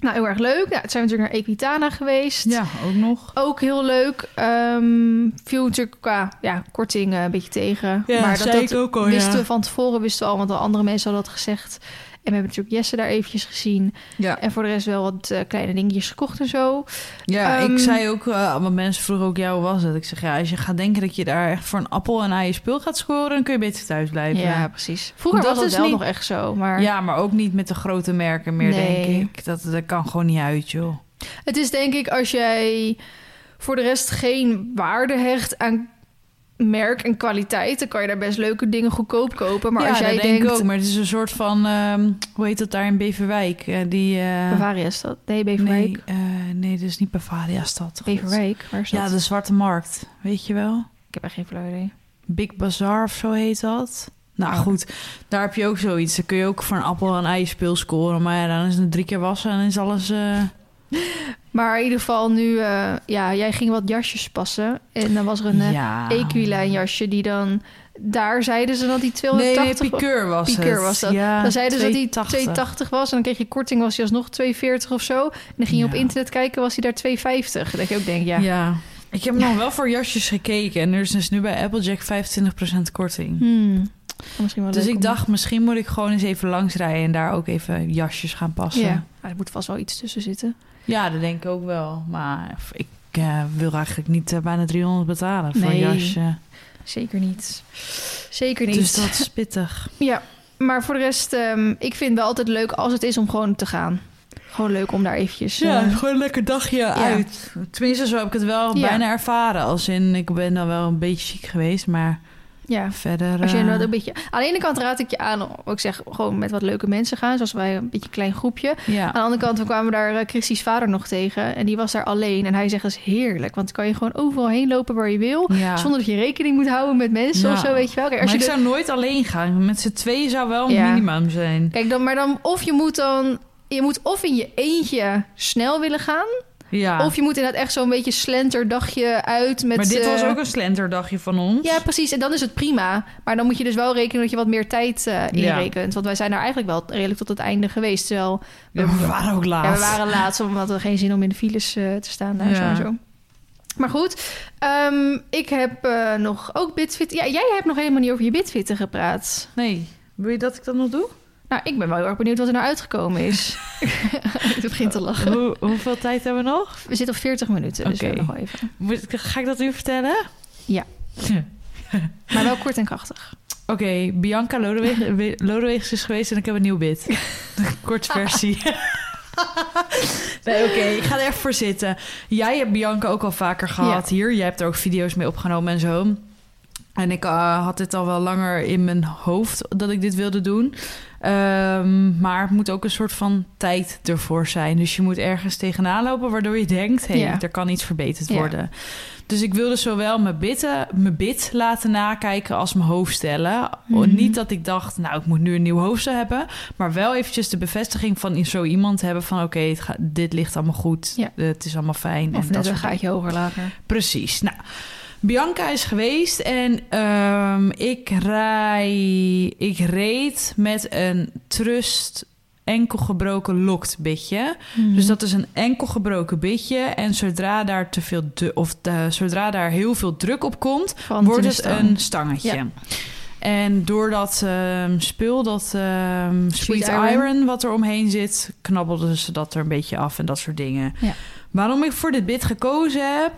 nou, heel erg leuk. Ja, het zijn we natuurlijk naar Equitana geweest. Ja, ook nog. Ook heel leuk. Um, viel natuurlijk qua ja, korting uh, een beetje tegen. Ja, maar dat, dat ook al, wisten ja. we van tevoren, wisten we al, want al andere mensen hadden dat gezegd. En we hebben natuurlijk Jesse daar eventjes gezien. Ja. En voor de rest wel wat uh, kleine dingetjes gekocht en zo. Ja, Um, ik zei ook, uh, want mensen vroegen ook, ja, hoe was het? Ik zeg, ja, als je gaat denken dat je daar echt voor een appel en aan je spul gaat scoren... dan kun je beter thuis blijven. Ja, precies. Vroeger Dat was dat wel niet- nog echt zo, maar... Ja, maar ook niet met de grote merken meer, Nee. denk ik. Dat, dat kan gewoon niet uit, joh. Het is denk ik als jij voor de rest geen waarde hecht aan merk en kwaliteit... dan kan je daar best leuke dingen goedkoop kopen. Maar ja, als jij denkt... ook. Maar het is een soort van, ehm, hoe heet dat daar in Beverwijk? Eh, die, eh, Bavaria is dat? Nee, Beverwijk. Nee, eh, nee, dat is niet Bavaria stad. Beverwijk, waar is dat? Ja, de Zwarte Markt, weet je wel? Ik heb echt geen flauw idee. Big Bazaar of zo heet dat. Nou Oh. goed, daar heb je ook zoiets. Dan kun je ook voor een appel en ei speel scoren. Maar ja, dan is het drie keer wassen en is alles... Maar in ieder geval nu... eh, ja, jij ging wat jasjes passen. En dan was er een eh, ja. Equilijn jasje die dan... Daar zeiden ze dat die Nee, nee, 280 was. Piqueur het. was dat. Ja, dan zeiden ze dat die 280. 280 was. En dan kreeg je korting, was hij alsnog 240 of zo. En dan ging je op internet kijken, was hij daar 250. Dat je ook denkt, ja... Ja. Ik heb nog wel voor jasjes gekeken. En er is dus nu bij Applejack 25% korting. Hmm. Wel Dus ik om- dacht, misschien moet ik gewoon eens even langsrijden... en daar ook even jasjes gaan passen. Ja, maar er moet vast wel iets tussen zitten. Ja, dat denk ik ook wel. Maar ik eh, wil eigenlijk niet eh, bijna 300 betalen voor Nee. een jasje. Zeker niet. Zeker niet. Dus dat is pittig. *laughs* Ja, maar voor de rest, ehm, ik vind het wel altijd leuk als het is om gewoon te gaan. Gewoon leuk om daar eventjes... eh, gewoon een lekker dagje uit. Tenminste, zo heb ik het wel Ja. bijna ervaren. Als in, ik ben dan wel een beetje ziek geweest, maar ja. verder... Als je eh, inderdaad een beetje... Aan de ene kant raad ik je aan ik zeg, gewoon met wat leuke mensen gaan. Zoals wij, een beetje een klein groepje. ja. Aan de andere kant we kwamen daar uh, Christie's vader nog tegen. En die was daar alleen. En hij zegt, dat is heerlijk. Want dan kan je gewoon overal heen lopen waar je wil. ja. Zonder dat je rekening moet houden met mensen Ja. of zo, weet je wel. Kijk, als maar je ik de- zou nooit alleen gaan. Met z'n tweeën zou wel een minimum zijn. Kijk, dan, maar dan of je moet dan... Je moet of in je eentje snel willen gaan... Ja. Of je moet inderdaad echt zo'n beetje slenterdagje uit met... maar dit was eh, ook een slenterdagje van ons. Ja, precies. En dan is het prima. Maar dan moet je dus wel rekenen dat je wat meer tijd eh inrekent. Want wij zijn daar eigenlijk wel redelijk tot het einde geweest. Terwijl Ja, we waren ook laat. ja, we waren laat, omdat we geen zin om in de files eh, te staan daar Ja. zo. Maar goed, ehm, ik heb nog ook Bitfit. Ja, jij hebt nog helemaal niet over je Bitfitten gepraat. Nee, wil je dat ik dat nog doe? Nou, ik ben wel heel erg benieuwd wat er nou uitgekomen is. *laughs* ik begin te lachen. Hoe, hoeveel tijd hebben we nog? We zitten op 40 minuten, dus Oké. we nog wel even. Moet- Ga ik dat nu vertellen? Ja. *laughs* Maar wel kort en krachtig. Oké, Bianca Lodeweg, *laughs* Lodewegs is geweest en ik heb een nieuw bid. Kort versie. nee, oké, ik ga er even voor zitten. Jij hebt Bianca ook al vaker gehad hier. Jij hebt er ook video's mee opgenomen en zo. En ik eh, had dit al wel langer in mijn hoofd dat ik dit wilde doen. Ehm, maar het moet ook een soort van tijd ervoor zijn. Dus je moet ergens tegenaan lopen waardoor je denkt... hé, hey, Ja. er kan iets verbeterd Ja. worden. Dus ik wilde zowel mijn, bitten, mijn bit laten nakijken als mijn hoofdstellen. Mhm. Niet dat ik dacht, nou, ik moet nu een nieuw hoofdstel hebben. Maar wel eventjes de bevestiging van zo iemand hebben van... oké, dit ligt allemaal goed, Ja. het is allemaal fijn. Of en net dat een gaatje hoger lager. Precies. Nou, Bianca is geweest en ehm, ik, rij, ik reed met een trust enkel gebroken locked bitje. Mhm. Dus dat is een enkel gebroken bitje. En zodra daar te veel of de, zodra daar heel veel druk op komt, Van wordt het stang. een stangetje. Ja. En door dat ehm, spul, dat ehm, sweet, Sweet iron. iron. wat er omheen zit, knabbelden ze dat er een beetje af en dat soort dingen. Ja. Waarom ik voor dit bit gekozen heb.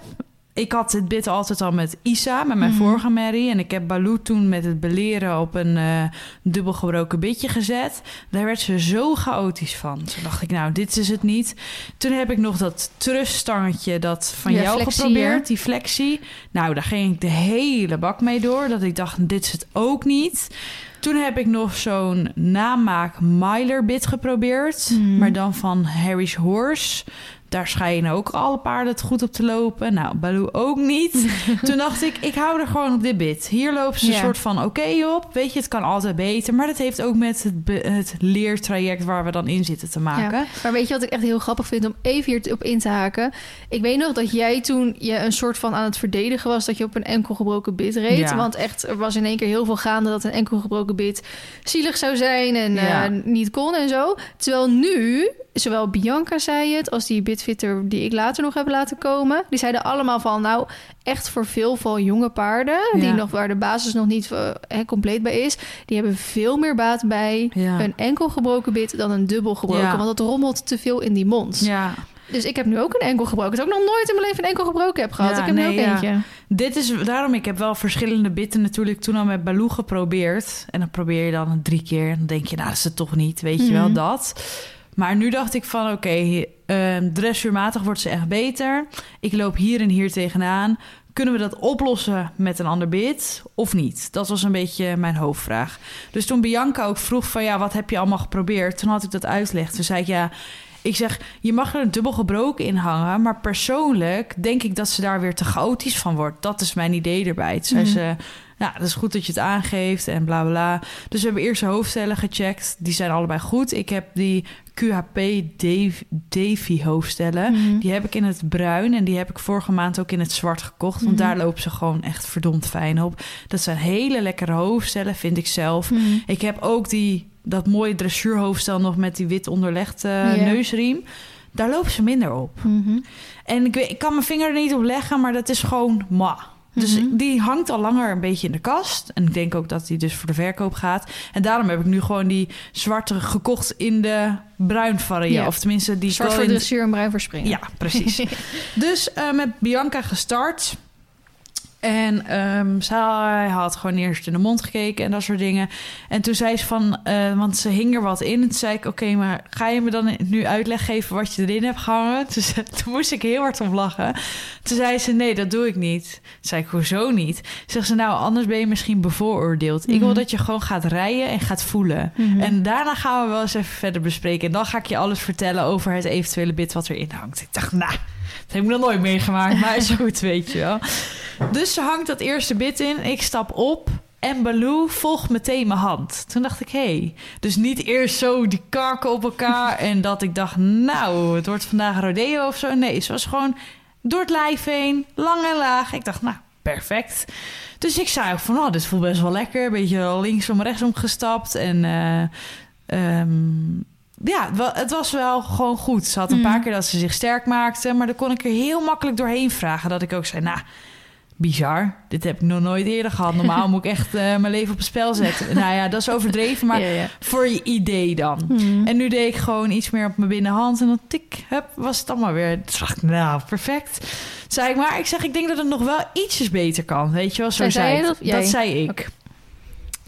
Ik had dit bit altijd al met Isa, met mijn Mhm. vorige Mary. En ik heb Baloo toen met het beleren op een eh dubbel gebroken bitje gezet. Daar werd ze zo chaotisch van. Toen dacht ik, nou, dit is het niet. Toen heb ik nog dat truststangetje dat van Ja, jou flexie, geprobeerd, die flexie. Nou, daar ging ik de hele bak mee door. Dat ik dacht, dit is het ook niet. Toen heb ik nog zo'n namaak Myler bit geprobeerd. Mhm. Maar dan van Harry's Horse. Daar schijnen ook alle paarden het goed op te lopen. Nou, Baloo ook niet. *laughs* Toen dacht ik, ik hou er gewoon op dit bit. Hier lopen ze een Ja. soort van oké op. Weet je, het kan altijd beter. Maar dat heeft ook met het, het leertraject waar we dan in zitten te maken. Ja, maar weet je wat ik echt heel grappig vind om even hier op in te haken? Ik weet nog dat jij toen je een soort van aan het verdedigen was dat je op een enkel gebroken bit reed. Ja. Want echt, er was in één keer heel veel gaande dat een enkel gebroken bit zielig zou zijn en eh, niet kon en zo. Terwijl nu, zowel Bianca zei het als die bitfitter die ik later nog heb laten komen, die zeiden allemaal van nou echt voor veel van jonge paarden die nog waar de basis nog niet hè, compleet bij is, die hebben veel meer baat bij Ja. een enkel gebroken bit dan een dubbel gebroken. Ja. Want dat rommelt te veel in die mond. Ja, Dus ik heb nu ook een enkel gebroken. Dat ik nog nooit in mijn leven een enkel gebroken heb gehad. Ja, ik heb nu nee, ook ja. eentje. dit is daarom. Ik heb wel verschillende bitten natuurlijk toen al met Baloo geprobeerd. En dan probeer je dan drie keer. En dan denk je, nou, dat is het toch niet. Weet je wel Mhm. dat. Maar nu dacht ik van, oké, ehm, dressuurmatig wordt ze echt beter. Ik loop hier en hier tegenaan. Kunnen we dat oplossen met een ander bit of niet? Dat was een beetje mijn hoofdvraag. Dus toen Bianca ook vroeg van, ja, wat heb je allemaal geprobeerd? Toen had ik dat uitgelegd. Toen zei ik, ja, ik zeg, je mag er een dubbel gebroken in hangen, maar persoonlijk denk ik dat ze daar weer te chaotisch van wordt. Dat is mijn idee erbij. Toen zei Mhm. ze, nou, dat is goed dat je het aangeeft en bla bla. Dus we hebben eerst de hoofdstellen gecheckt. Die zijn allebei goed. Ik heb die QHP Davy, hoofdstellen. Mhm. Die heb ik in het bruin en die heb ik vorige maand ook in het zwart gekocht. Want Mhm. daar lopen ze gewoon echt verdomd fijn op. Dat zijn hele lekkere hoofdstellen, vind ik zelf. Mhm. Ik heb ook die, dat mooie dressuurhoofdstel nog met die wit onderlegde Ja. neusriem. Daar lopen ze minder op. En ik, weet, ik kan mijn vinger er niet op leggen, maar dat is gewoon ma. Dus Mhm. die hangt al langer een beetje in de kast. En ik denk ook dat die dus voor de verkoop gaat. En daarom heb ik nu gewoon die zwarte gekocht in de bruin variant. Ja. Of tenminste die Zwart voor dressuur en bruin voor springen. Ja, precies. *laughs* dus eh, met Bianca gestart. En ehm, zij had gewoon eerst in de mond gekeken en dat soort dingen. En toen zei ze van, eh, want ze hing er wat in. En toen zei ik, oké, maar ga je me dan nu uitleg geven wat je erin hebt gehangen? *laughs* Toen, toen moest ik heel hard om lachen. Toen zei ze, nee, dat doe ik niet. Toen zei ik, hoezo niet? Zegt ze, nou, anders ben je misschien bevooroordeeld. Ik wil Mhm. dat je gewoon gaat rijden en gaat voelen. Mhm. En daarna gaan we wel eens even verder bespreken. En dan ga ik je alles vertellen over het eventuele bit wat erin hangt. Ik dacht, nou, dat heb ik nog nooit meegemaakt. Maar is *laughs* goed, weet je wel. Dus ze hangt dat eerste bit in. Ik stap op. En Baloo volgt meteen mijn hand. Toen dacht ik, hé. Hey. Dus niet eerst zo die karken op elkaar... en dat ik dacht, nou, het wordt vandaag rodeo of zo. Nee, ze was gewoon door het lijf heen, lang en laag. Ik dacht, nou, perfect. Dus ik zei ook van, oh, dit voelt best wel lekker. Een beetje linksom, rechtsom gestapt. En uh, um, ja, het was wel gewoon goed. Ze had een paar keer dat ze zich sterk maakte. Maar dan kon ik er heel makkelijk doorheen vragen. Dat ik ook zei, nou, bizar. Dit heb ik nog nooit eerder gehad. Normaal *laughs* moet ik echt uh, mijn leven op het spel zetten. nou ja, dat is overdreven, maar *laughs* voor je idee dan. Mm. En nu deed ik gewoon iets meer op mijn binnenhand. En dan tik, hup, was het allemaal weer. Toen dacht ik, nou, perfect. Zei ik, maar ik zeg, ik denk dat het nog wel ietsjes beter kan. Weet je wel, zo zei, zei dat? Dat zei ik. Okay.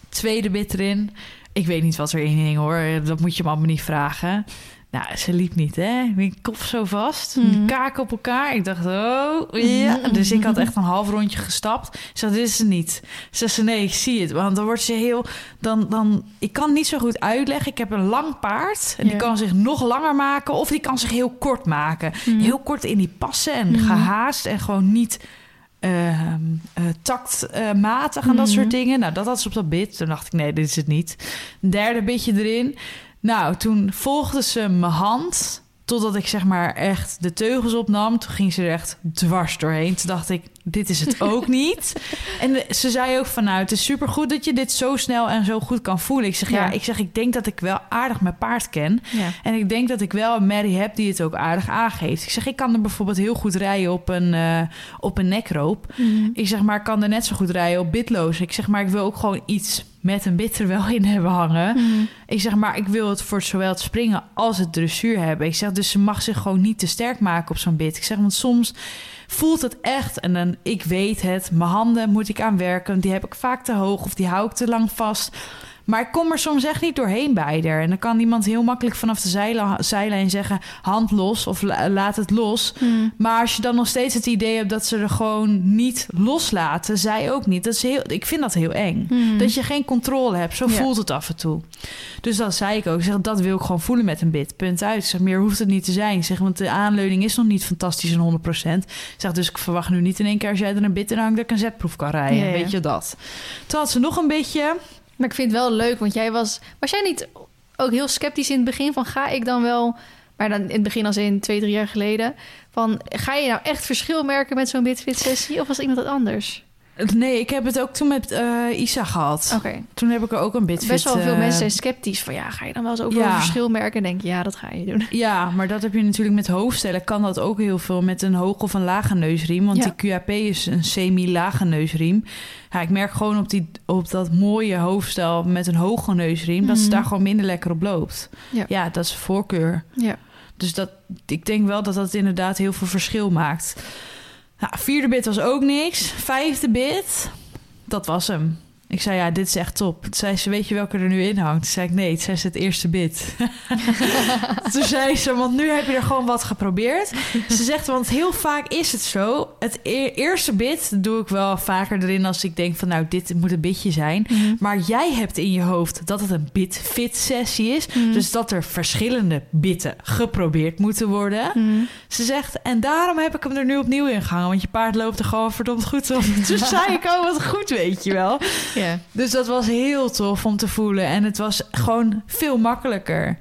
Tweede bit erin. Ik weet niet wat er in hing hoor. Dat moet je me allemaal niet vragen. Nou, ze liep niet, hè? Mijn kop zo vast, mm. kaken op elkaar. Ik dacht, oh, ja. Dus ik had echt een half rondje gestapt. Ze dit is het niet. Ze zei, nee, ik zie het. Want dan wordt ze heel... Dan, dan, ik kan niet zo goed uitleggen. Ik heb een lang paard. En die kan zich nog langer maken. Of die kan zich heel kort maken. Mm. Heel kort in die passen en mm. gehaast. En gewoon niet... Uh, uh, taktmatig en dat soort dingen. Nou, dat had ze op dat bit. Toen dacht ik, nee, dit is het niet. Derde bitje erin. Nou, toen volgde ze mijn hand totdat ik zeg maar echt de teugels opnam. Toen ging ze er echt dwars doorheen. Toen dacht ik, dit is het ook *laughs* niet. En ze zei ook van, nou, het is supergoed dat je dit zo snel en zo goed kan voelen. Ik zeg, ja, ja ik zeg, ik denk dat ik wel aardig mijn paard ken. Ja. En ik denk dat ik wel een Mary heb die het ook aardig aangeeft. Ik zeg, ik kan er bijvoorbeeld heel goed rijden op een, uh, op een nekroop. Mm. Ik zeg, maar ik kan er net zo goed rijden op bitloos. Ik zeg, maar ik wil ook gewoon iets met een bit er wel in hebben hangen. Mm. Ik zeg, maar ik wil het voor zowel het springen als het dressuur hebben. Ik zeg, dus ze mag zich gewoon niet te sterk maken op zo'n bit. Ik zeg, want soms voelt het echt. En dan, ik weet het, mijn handen moet ik aan werken. Die heb ik vaak te hoog of die hou ik te lang vast. Maar ik kom er soms echt niet doorheen bij er. En dan kan iemand heel makkelijk vanaf de zijlijn zeggen... hand los of laat het los. Hmm. Maar als je dan nog steeds het idee hebt... dat ze er gewoon niet loslaten, zij ook niet. Dat is heel, ik vind dat heel eng. Hmm. Dat je geen controle hebt. Zo voelt het af en toe. Dus dat zei ik ook. Ik zeg, dat wil ik gewoon voelen met een bit. Punt uit. Ik zeg, meer hoeft het niet te zijn. Ik zeg, want de aanleuning is nog niet fantastisch en 100%. Ik zeg, dus ik verwacht nu niet in één keer... als jij er een bit in hangt... dat ik een zetproef kan rijden. Weet je dat? Toen had ze nog een beetje maar ik vind het wel leuk, want jij was... Was jij niet ook heel sceptisch in het begin van... ga ik dan wel... Maar dan in het begin als in twee, drie jaar geleden... van ga je nou echt verschil merken met zo'n bitfit sessie... of was iemand het anders? Nee, ik heb het ook toen met uh, Isa gehad. Oké. Toen heb ik er ook een bitfit... Best wel veel uh, mensen zijn sceptisch van... ja, ga je dan wel eens ook ja. verschil merken? En denk je, ja, dat ga je doen. Ja, maar dat heb je natuurlijk met hoofdstellen. Kan dat ook heel veel met een hoge of een lage neusriem. Want ja. die QAP is een semi-lage neusriem. Ja, ik merk gewoon op, die, op dat mooie hoofdstel met een hoge neusriem... Mm -hmm. dat ze daar gewoon minder lekker op loopt. Ja, ja dat is voorkeur. Ja. Dus dat, ik denk wel dat dat inderdaad heel veel verschil maakt. Nou, vierde bit was ook niks. Vijfde bit, dat was hem. Ik zei, ja, dit is echt top. Toen zei ze, weet je welke er nu in hangt? Toen zei ik, nee, het is het eerste bit. *laughs* *laughs* Toen zei ze, want nu heb je er gewoon wat geprobeerd. Ze zegt, want heel vaak is het zo. Het e eerste bit doe ik wel vaker erin als ik denk van, nou, dit moet een bitje zijn. Mm -hmm. Maar jij hebt in je hoofd dat het een bit-fit sessie is. Mm -hmm. Dus dat er verschillende bitten geprobeerd moeten worden. Mm -hmm. Ze zegt, en daarom heb ik hem er nu opnieuw in gehangen. Want je paard loopt er gewoon verdomd goed op. *laughs* Toen zei ik, oh, wat goed, weet je wel. Ja. Dus dat was heel tof om te voelen. En het was gewoon veel makkelijker.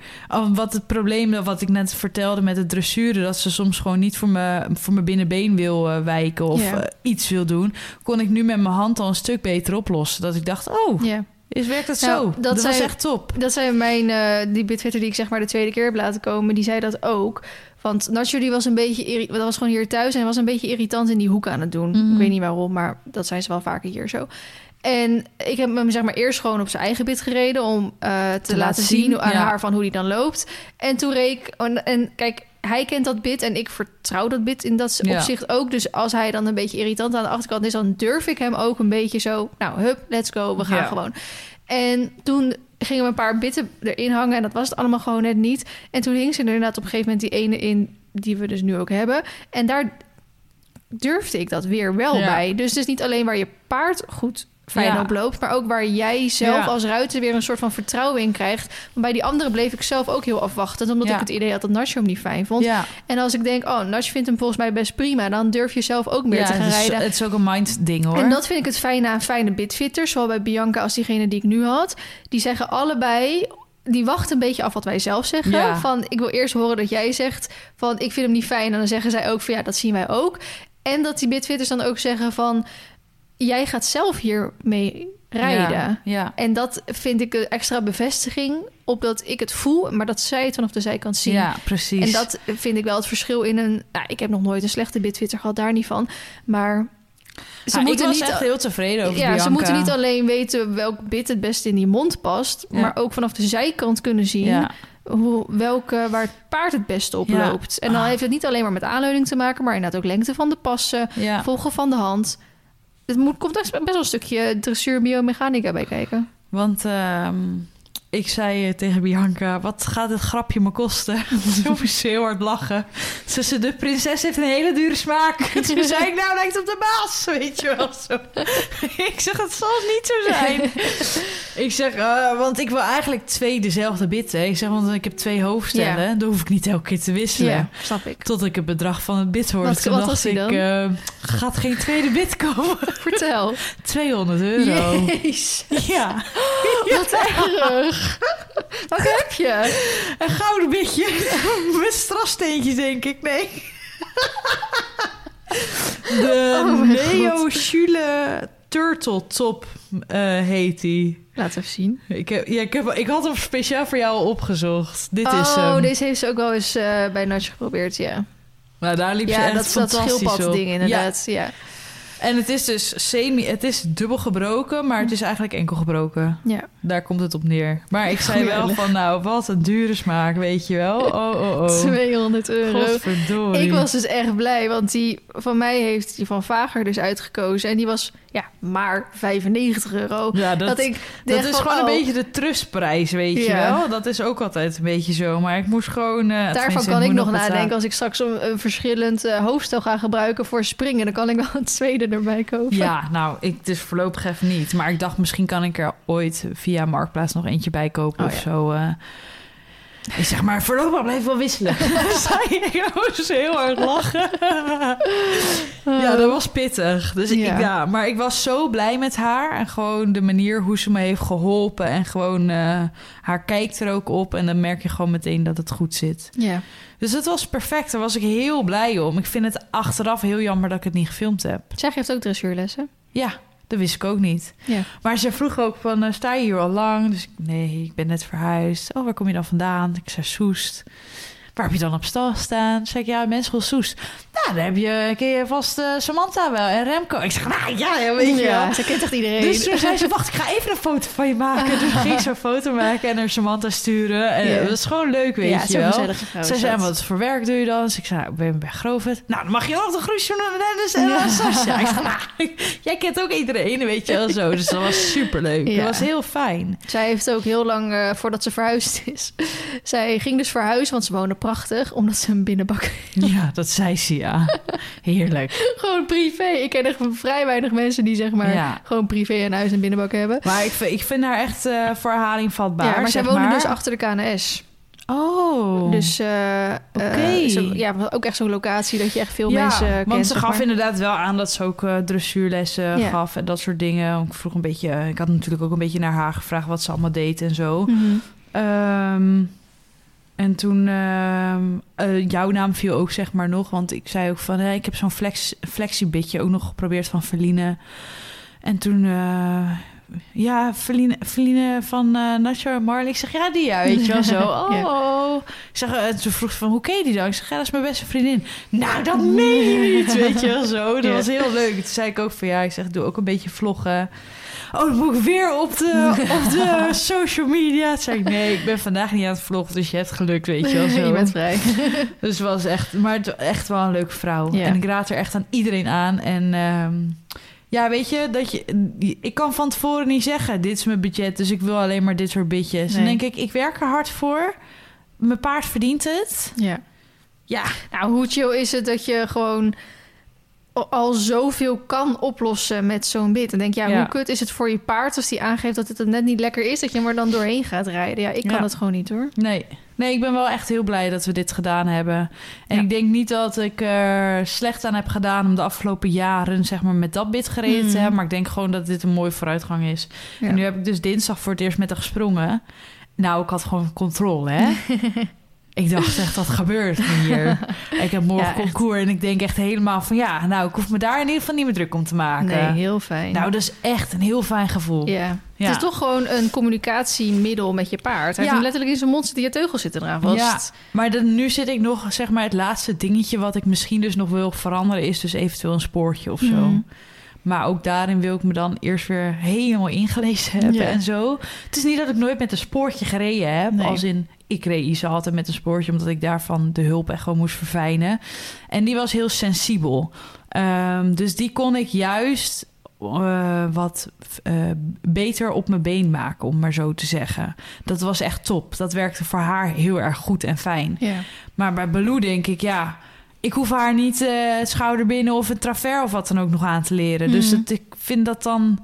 Wat het probleem, wat ik net vertelde met het dressuren... dat ze soms gewoon niet voor, me, voor mijn binnenbeen wil uh, wijken of yeah. uh, iets wil doen... kon ik nu met mijn hand al een stuk beter oplossen. Dat ik dacht, oh... Yeah. Is werkt het nou, zo? Dat, dat zei, was echt top. Dat zei mijn, uh, die bitfitter die ik zeg maar de tweede keer heb laten komen, die zei dat ook. Want Nacho die was een beetje, dat was gewoon hier thuis en was een beetje irritant in die hoek aan het doen. Mm -hmm. Ik weet niet waarom, maar dat zijn ze wel vaker hier zo. En ik heb hem zeg maar eerst gewoon op zijn eigen bit gereden om uh, te, te, laten zien, zien aan ja. haar van hoe die dan loopt. En toen reek en, en kijk, hij kent dat bit en ik vertrouw dat bit in dat ja. opzicht ook. Dus als hij dan een beetje irritant aan de achterkant is, dan durf ik hem ook een beetje zo. Nou, hup, let's go, we gaan ja. gewoon. En toen gingen we een paar bitten erin hangen en dat was het allemaal gewoon net niet. En toen hing ze er inderdaad op een gegeven moment die ene in die we dus nu ook hebben. En daar durfde ik dat weer wel bij. Dus het is niet alleen waar je paard goed fijn Ja. oploopt. Maar ook waar jij zelf Ja. als ruiter weer een soort van vertrouwen in krijgt. Maar bij die andere bleef ik zelf ook heel afwachtend. Omdat Ja. ik het idee had dat Nacho hem niet fijn vond. En als ik denk, oh, Nacho vindt hem volgens mij best prima. Dan durf je zelf ook meer te gaan het, is, rijden. het is ook een mind ding hoor. En dat vind ik het fijne aan fijne bitfitters. Zowel bij Bianca als diegene die ik nu had. Die zeggen allebei... Die wachten een beetje af wat wij zelf zeggen. Ja. Van, ik wil eerst horen dat jij zegt... van, ik vind hem niet fijn. En dan zeggen zij ook van, ja, dat zien wij ook. En dat die bitfitters dan ook zeggen van... jij gaat zelf hier mee rijden. Ja, ja. En dat vind ik een extra bevestiging... op dat ik het voel, maar dat zij het vanaf de zijkant zien. ja, precies. En dat vind ik wel het verschil in een... Nou, ik heb nog nooit een slechte bitfitter gehad, daar niet van. Maar ze Ah, ik moeten was niet... echt heel tevreden over ja, Bianca. ze moeten niet alleen weten welk bit het beste in die mond past... Ja. maar ook vanaf de zijkant kunnen zien... Ja, Hoe, welke, waar het paard het beste op loopt. En dan Ah. heeft het niet alleen maar met aanleuning te maken... maar inderdaad ook lengte van de passen, ja. volgen van de hand. Het moet, komt echt best wel een stukje dressuur biomechanica bij kijken. Want ehm, ik zei eh, tegen Bianca, wat gaat dit grapje me kosten? *laughs* Toen moest ze heel hard lachen. Ze zei, de prinses heeft een hele dure smaak. *laughs* Toen zei ik, nou lijkt op de baas, *laughs* weet je wel zo. ik zeg, het zal niet zo zijn. ik zeg, eh, want ik wil eigenlijk twee dezelfde bitten. Ik zeg, want ik heb twee hoofdstellen. Ja. Dan hoef ik niet elke keer te wisselen. Ja, snap ik. Tot ik het bedrag van het bit hoorde. Wat- Toen dacht ik, eh, gaat geen tweede bit komen? Vertel. 200 euro. Jezus, Ja, wat erg. *laughs* Wat heb je? een gouden bitje. Met *laughs* strassteentjes, denk ik. Nee. *laughs* De Oh Neo Turtle Top eh, heet die. Laat even zien. Ik, heb, ja, ik, heb, ik had hem speciaal voor jou opgezocht. Dit is oh, deze heeft ze ook wel eens eh, bij Natje geprobeerd, ja. Nou, daar liep ze Ja, echt dat is dat fantastisch schildpad ding inderdaad. Ja. Ja, en het is dus semi... Het is dubbel gebroken, maar het is eigenlijk enkel gebroken. ja. Daar komt het op neer. Maar ik zei wel van, nou, wat een dure smaak, weet je wel. Oh, oh, oh. 200 euro. Godverdorie. Ik was dus echt blij, want die van mij heeft die van Vager dus uitgekozen. En die was ja, maar 95 euro. Ja, dat, Dat, ik dat is van, gewoon een oh, beetje de trustprijs, weet je wel. Dat is ook altijd een beetje zo. Maar ik moest gewoon... eh, Daarvan kan ik nog betalen. nadenken als ik straks een, een verschillend eh, hoofdstel ga gebruiken voor springen. Dan kan ik wel *laughs* een tweede erbij kopen. Ja, nou, ik dus voorlopig even niet. Maar ik dacht, misschien kan ik er ooit via Marktplaats nog eentje bij kopen Oh, of ja. zo. eh. Ik zeg maar, voorlopig blijf wel wisselen. *laughs* Ik moest heel hard lachen. *laughs* ja, dat was pittig. Dus Ja. Ik, ja, maar ik was zo blij met haar. En gewoon de manier hoe ze me heeft geholpen. En gewoon, eh, haar kijkt er ook op. En dan merk je gewoon meteen dat het goed zit. Ja. Dus het was perfect. Daar was ik heel blij om. Ik vind het achteraf heel jammer dat ik het niet gefilmd heb. Zij geeft ook dressuurlessen. Ja, dat wist ik ook niet. Ja. Maar ze vroeg ook van, eh, sta je hier al lang? Dus nee, ik ben net verhuisd. Oh, waar kom je dan vandaan? Ik zei, Soest. Waar heb je dan op stal staan? Zeg ik, ja, Menschool Soest. Nou, dan heb je, ken je vast eh, Samantha wel en Remco. Ik zeg, nou ja, ja, weet je wel. Ze kent echt iedereen. Dus toen zei ze, wacht, ik ga even een foto van je maken. Dus ging ze een foto maken en naar Samantha sturen. En dat is gewoon leuk, weet ja, je wel. is zei, wat voor werk doe je dan? Dus ik zei, nou, ik ben bij Grovert. Nou, dan mag je ook de groesjoenen en Dennis en Ja. Sascha. Ja. Ik zei, nou, jij kent ook iedereen, weet je wel zo. Dus dat was superleuk. Ja. Dat was heel fijn. Zij heeft ook heel lang, eh, voordat ze verhuisd is... Zij ging dus verhuizen, want ze woonde prachtig... omdat ze een binnenbak... *laughs* Ja, dat zei ze, ja. Heerlijk. gewoon privé. Ik ken echt vrij weinig mensen die zeg maar... Ja. gewoon privé een huis en binnenbak hebben. Maar ik, vind- ik vind haar echt eh voor herhaling vatbaar, ja, maar zij maar. dus achter de KNS. Oh. Dus Oké. zo- ja, ook echt zo'n locatie dat je echt veel ja, mensen kent. want ze gaf maar. inderdaad wel aan dat ze ook eh, dressuurlessen Ja. gaf en dat soort dingen. Ik vroeg een beetje, ik had natuurlijk ook een beetje naar haar gevraagd wat ze allemaal deed en zo. Mhm. Ehm, en toen, eh, jouw naam viel ook zeg maar nog, want ik zei ook van, hé, ik heb zo'n flex, flexibitje ook nog geprobeerd van Verline. En toen, eh, ja, Verline, Verline van eh Nacho en Marley. Ik zeg, ja, die, ja, weet je wel zo. *laughs* Oh, Ja. Ik zeg, toen vroeg ze van, hoe ken je die dan? Ik zeg, ja, dat is mijn beste vriendin. Nou, dat meen je niet, weet je wel zo. Dat Ja. was heel leuk. Toen zei ik ook van, ja, ik zeg, doe ook een beetje vloggen. Oh, dan moet ik weer op de, *laughs* op de social media. Toen zei ik, nee, ik ben vandaag niet aan het vloggen, dus je hebt geluk, weet je wel *laughs* zo. je bent vrij. *laughs* Dus het was echt, maar het echt wel een leuke vrouw. Ja. En ik raad er echt aan iedereen aan. En ehm, ja, weet je, dat je, ik kan van tevoren niet zeggen, dit is mijn budget, dus ik wil alleen maar dit soort bitjes. Dan Nee. denk ik, ik werk er hard voor. Mijn paard verdient het. Ja. Ja, Nou, hoe chill is het dat je gewoon al zoveel kan oplossen met zo'n bit. Dan denk je, ja, Ja. hoe kut is het voor je paard als die aangeeft dat het net niet lekker is, dat je er dan doorheen gaat rijden. Ja, ik kan Ja. het gewoon niet hoor. Nee. Nee, ik ben wel echt heel blij dat we dit gedaan hebben. En Ja. ik denk niet dat ik er slecht aan heb gedaan om de afgelopen jaren zeg maar met dat bit gereden te Mhm. hebben. Maar ik denk gewoon dat dit een mooie vooruitgang is. En nu heb ik dus dinsdag voor het eerst met haar gesprongen. Nou, ik had gewoon controle, hè? *laughs* ik dacht echt, wat gebeurt er hier? *laughs* ik heb morgen Ja, concours en ik denk echt helemaal van... ja, nou, ik hoef me daar in ieder geval niet meer druk om te maken. Nee, heel fijn. Nou, dat is echt een heel fijn gevoel. ja. Ja. Het is toch gewoon een communicatiemiddel met je paard. Hij Ja. heeft letterlijk in zijn mond zitten, je teugels zitten eraan vast. Ja, maar dan, nu zit ik nog, zeg maar, het laatste dingetje wat ik misschien dus nog wil veranderen, is dus eventueel een spoortje of zo. Mhm. Maar ook daarin wil ik me dan eerst weer helemaal ingelezen *laughs* hebben Ja. en zo. Het is niet dat ik nooit met een spoortje gereden heb. Nee. Als in, ik reed Isa altijd met een spoortje, omdat ik daarvan de hulp echt gewoon moest verfijnen. En die was heel sensibel. Ehm, dus die kon ik juist eh, wat eh, beter op mijn been maken, om maar zo te zeggen. Dat was echt top. Dat werkte voor haar heel erg goed en fijn. Ja. Maar bij Baloo denk ik, ja, ik hoef haar niet eh, het schouderbinnen of het travers of wat dan ook nog aan te leren. Dus Mhm. het, ik vind dat dan,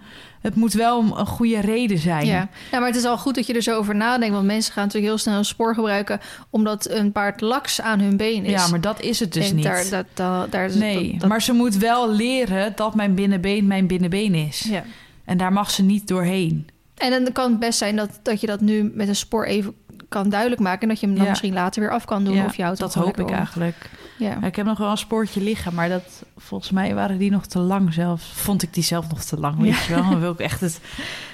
het moet wel een, goede reden zijn. Ja. ja, maar het is al goed dat je er zo over nadenkt. Want mensen gaan natuurlijk heel snel een spoor gebruiken... omdat een paard laks aan hun been is. Ja, maar dat is het dus Denk, niet. Daar, dat, dat, daar, nee, dat- dat- maar ze moet wel leren dat mijn binnenbeen mijn binnenbeen is. Ja. En daar mag ze niet doorheen. En dan kan het best zijn dat, dat je dat nu met een spoor even kan duidelijk maken... en dat je hem dan Ja. misschien later weer af kan doen. Ja, of houdt dat hoop ik om. eigenlijk. Ja. Ik heb nog wel een spoortje liggen, maar dat, volgens mij waren die nog te lang zelfs. Vond ik die zelf nog te lang, weet je wel. Dan wil ik echt het,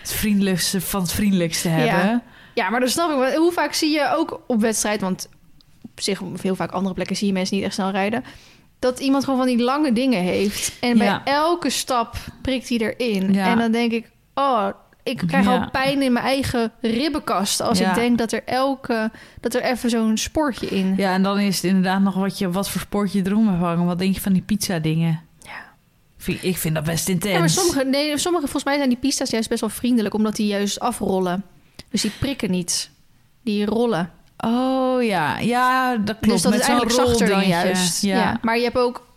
het vriendelijkste van het vriendelijkste hebben. ja, maar dat snap ik. Hoe vaak zie je ook op wedstrijd... want op zich op heel vaak andere plekken zie je mensen niet echt snel rijden... dat iemand gewoon van die lange dingen heeft. En bij Ja. elke stap prikt hij erin. Ja. En dan denk ik... oh, ik krijg Ja. al pijn in mijn eigen ribbenkast... als Ja. ik denk dat er elke... dat er even zo'n spoortje in... Ja, en dan is het inderdaad nog wat, je, wat voor sportje erom hebt hangen. Wat denk je van die pizza dingen? Ja. Vind, ik vind dat best intens. Ja, maar sommige, nee, sommige, volgens mij zijn die pista's juist best wel vriendelijk... omdat die juist afrollen. Dus die prikken niet. Die rollen. Oh ja, ja, dat klopt. dus dat Met is eigenlijk zachter dan juist. Ja. Ja. Maar je hebt ook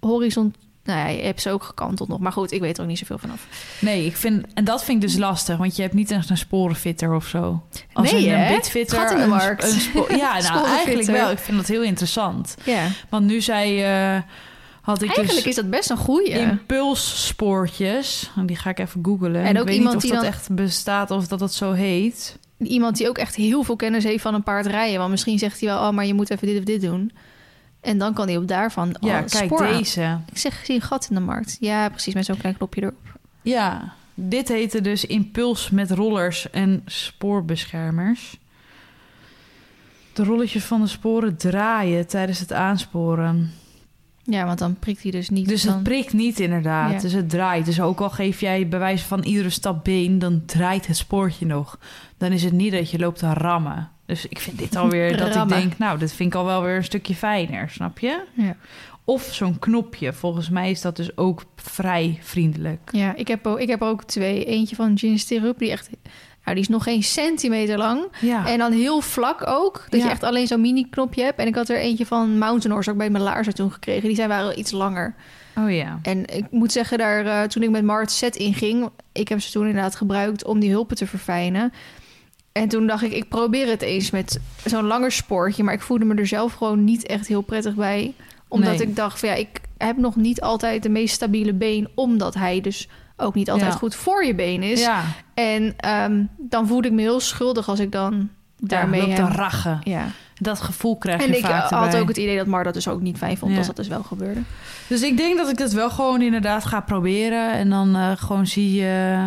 horizon... Nou ja, je hebt ze ook gekanteld nog. Maar goed, ik weet er ook niet zoveel vanaf. Nee, ik vind, en dat vind ik dus lastig. Want je hebt niet echt een sporenfitter of zo. Als Nee, een, een bitfitter. Gat in de markt. Een spo- *laughs* ja, nou eigenlijk wel. Ik vind dat heel interessant. Ja. Want nu zei... eh, had ik Eigenlijk dus is dat best een goeie. impulsspoortjes. Die ga ik even googlen. En ik ook weet iemand niet of die dat dan- echt bestaat of dat dat zo heet. Iemand die ook echt heel veel kennis heeft van een paard rijden. Want misschien zegt hij wel, oh, maar je moet even dit of dit doen. En dan kan hij op daarvan Ja, al kijk, aan. deze. Ik zeg, ik zie een gat in de markt. Ja, precies, met zo'n klein knopje erop. Ja, dit heette dus impuls met rollers en spoorbeschermers. De rolletjes van de sporen draaien tijdens het aansporen. Ja, want dan prikt hij dus niet. Dus dan... het prikt niet inderdaad. Ja. Dus het draait. Dus ook al geef jij bij wijze van iedere stap been, dan draait het spoortje nog. Dan is het niet dat je loopt te rammen. Dus ik vind dit alweer dat ik denk, nou, dit vind ik al wel weer een stukje fijner, snap je? Ja. Of zo'n knopje. Volgens mij is dat dus ook vrij vriendelijk. Ja, ik heb, ook, ik heb er ook twee. Eentje van Gin Stirrup, die echt... Nou, die is nog geen centimeter lang. Ja. En dan heel vlak ook. Dat Ja. je echt alleen zo'n mini-knopje hebt. En ik had er eentje van Mountain Horse ook bij mijn laarzen toen gekregen. Die zijn waren wel iets langer. Oh ja. En ik moet zeggen, daar, eh, toen ik met Mart set inging... ik heb ze toen inderdaad gebruikt om die hulpen te verfijnen. En toen dacht ik, ik probeer het eens met zo'n langer spoortje. Maar ik voelde me er zelf gewoon niet echt heel prettig bij. Omdat Nee. ik dacht, van, ja, ik heb nog niet altijd de meest stabiele been... omdat hij dus ook niet altijd Ja. goed voor je been is. Ja, En ehm, dan voelde ik me heel schuldig als ik dan daarmee... ja, te hem- rachen. ja. Dat gevoel krijg En je ik vaak eh, had erbij. ook het idee dat Mar dat dus ook niet fijn vond Ja. als dat dus wel gebeurde. Dus ik denk dat ik dat wel gewoon inderdaad ga proberen. En dan eh, gewoon zie je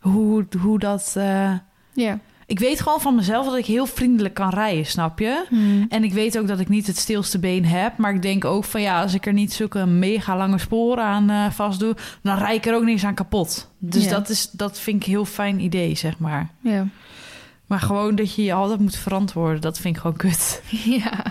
hoe, hoe dat... eh, Ja. Ik weet gewoon van mezelf dat ik heel vriendelijk kan rijden, snap je? En ik weet ook dat ik niet het stilste been heb. Maar ik denk ook van ja, als ik er niet zulke mega lange sporen aan eh vast doe... dan rijd ik er ook niks aan kapot. Dus Ja. dat, is, dat vind ik een heel fijn idee, zeg maar. Ja. Maar gewoon dat je je altijd moet verantwoorden, dat vind ik gewoon kut. *laughs* ja.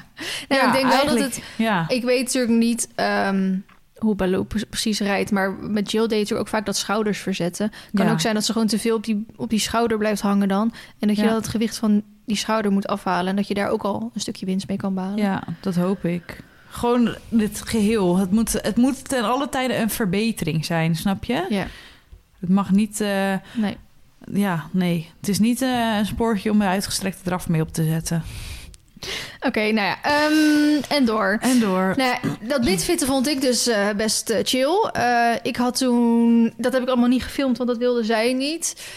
Nou, ik denk wel dat het... Ja, Ik weet natuurlijk niet ehm, hoe Baloo pre- precies rijdt. Maar met Jill deed natuurlijk ook vaak dat schouders verzetten. Kan Ja. ook zijn dat ze gewoon te veel op die, op die schouder blijft hangen dan. En dat je Ja. dan het gewicht van die schouder moet afhalen. En dat je daar ook al een stukje winst mee kan behalen. ja, dat hoop ik. Gewoon het geheel. Het moet, het moet ten alle tijden een verbetering zijn, snap je? Ja. Het mag niet... eh, Nee. ja, nee. Het is niet eh, een spoortje om een uitgestrekte draf mee op te zetten. Oké, nou ja. ehm, en door. En door. Nou ja, dat bitfitten vond ik dus eh, best eh, chill. Eh, ik had toen... Dat heb ik allemaal niet gefilmd, want dat wilde zij niet.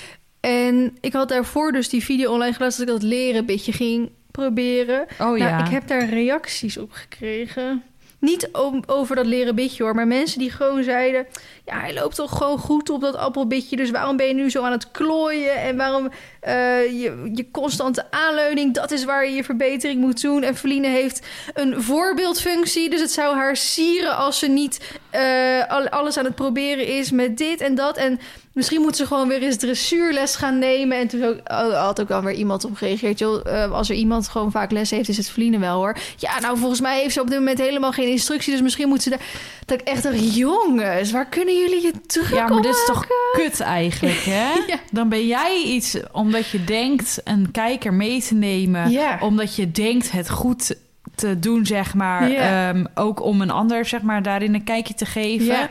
En ik had daarvoor dus die video online geplaatst... dat ik dat leren beetje ging proberen. Oh ja. Nou, ik heb daar reacties op gekregen. Niet over dat leren bitje hoor, maar mensen die gewoon zeiden... ja, hij loopt toch gewoon goed op dat appelbitje... dus waarom ben je nu zo aan het klooien... en waarom eh, je, constante aanleuning... dat is waar je je verbetering moet doen. En Feline heeft een voorbeeldfunctie... dus het zou haar sieren als ze niet eh, al- alles aan het proberen is... met dit en dat en... Misschien moet ze gewoon weer eens dressuurles gaan nemen. En toen ook, oh, had ook dan weer iemand op gereageerd. Joh, eh, als er iemand gewoon vaak les heeft, is het Feline wel hoor. Ja, nou volgens mij heeft ze op dit moment helemaal geen instructie. Dus misschien moet ze daar... Dat ik echt dacht, jongens, waar kunnen jullie je druk Ja, maar dit is toch kut eigenlijk, hè? *laughs* Ja. Dan ben jij iets omdat je denkt een kijker mee te nemen. Ja. Omdat je denkt het goed te doen, zeg maar. Ehm, ook om een ander, zeg maar, daarin een kijkje te geven.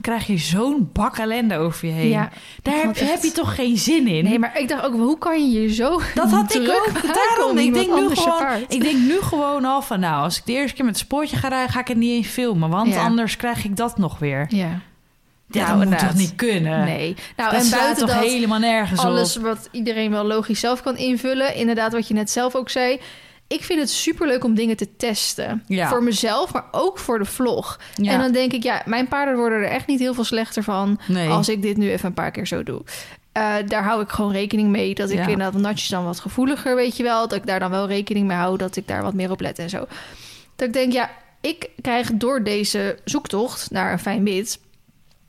Krijg je zo'n bak ellende over je heen. Ja. Daar heb, je- echt- heb je toch geen zin in? Nee, maar ik dacht ook, hoe kan je je zo Dat had ik ook. Daarom, om ik denk, nu gewoon, ik denk nu gewoon al van... nou, als ik de eerste keer met het spoortje ga rijden... ga ik het niet eens filmen. Want anders krijg ik dat nog weer. Ja. Ja, dat moet toch niet kunnen? Nee. Nou, dat en buiten toch dat... helemaal nergens alles op? wat iedereen wel logisch zelf kan invullen. Inderdaad, wat je net zelf ook zei. Ik vind het superleuk om dingen te testen. Ja. Voor mezelf, maar ook voor de vlog. Ja. En dan denk ik, ja, mijn paarden worden er echt niet heel veel slechter van... Nee. als ik dit nu even een paar keer zo doe. Eh, daar hou ik gewoon rekening mee. Dat ik Ja. inderdaad natjes dan wat gevoeliger, weet je wel. Dat ik daar dan wel rekening mee hou. Dat ik daar wat meer op let en zo. Dat ik denk, ja, ik krijg door deze zoektocht naar een fijn wit...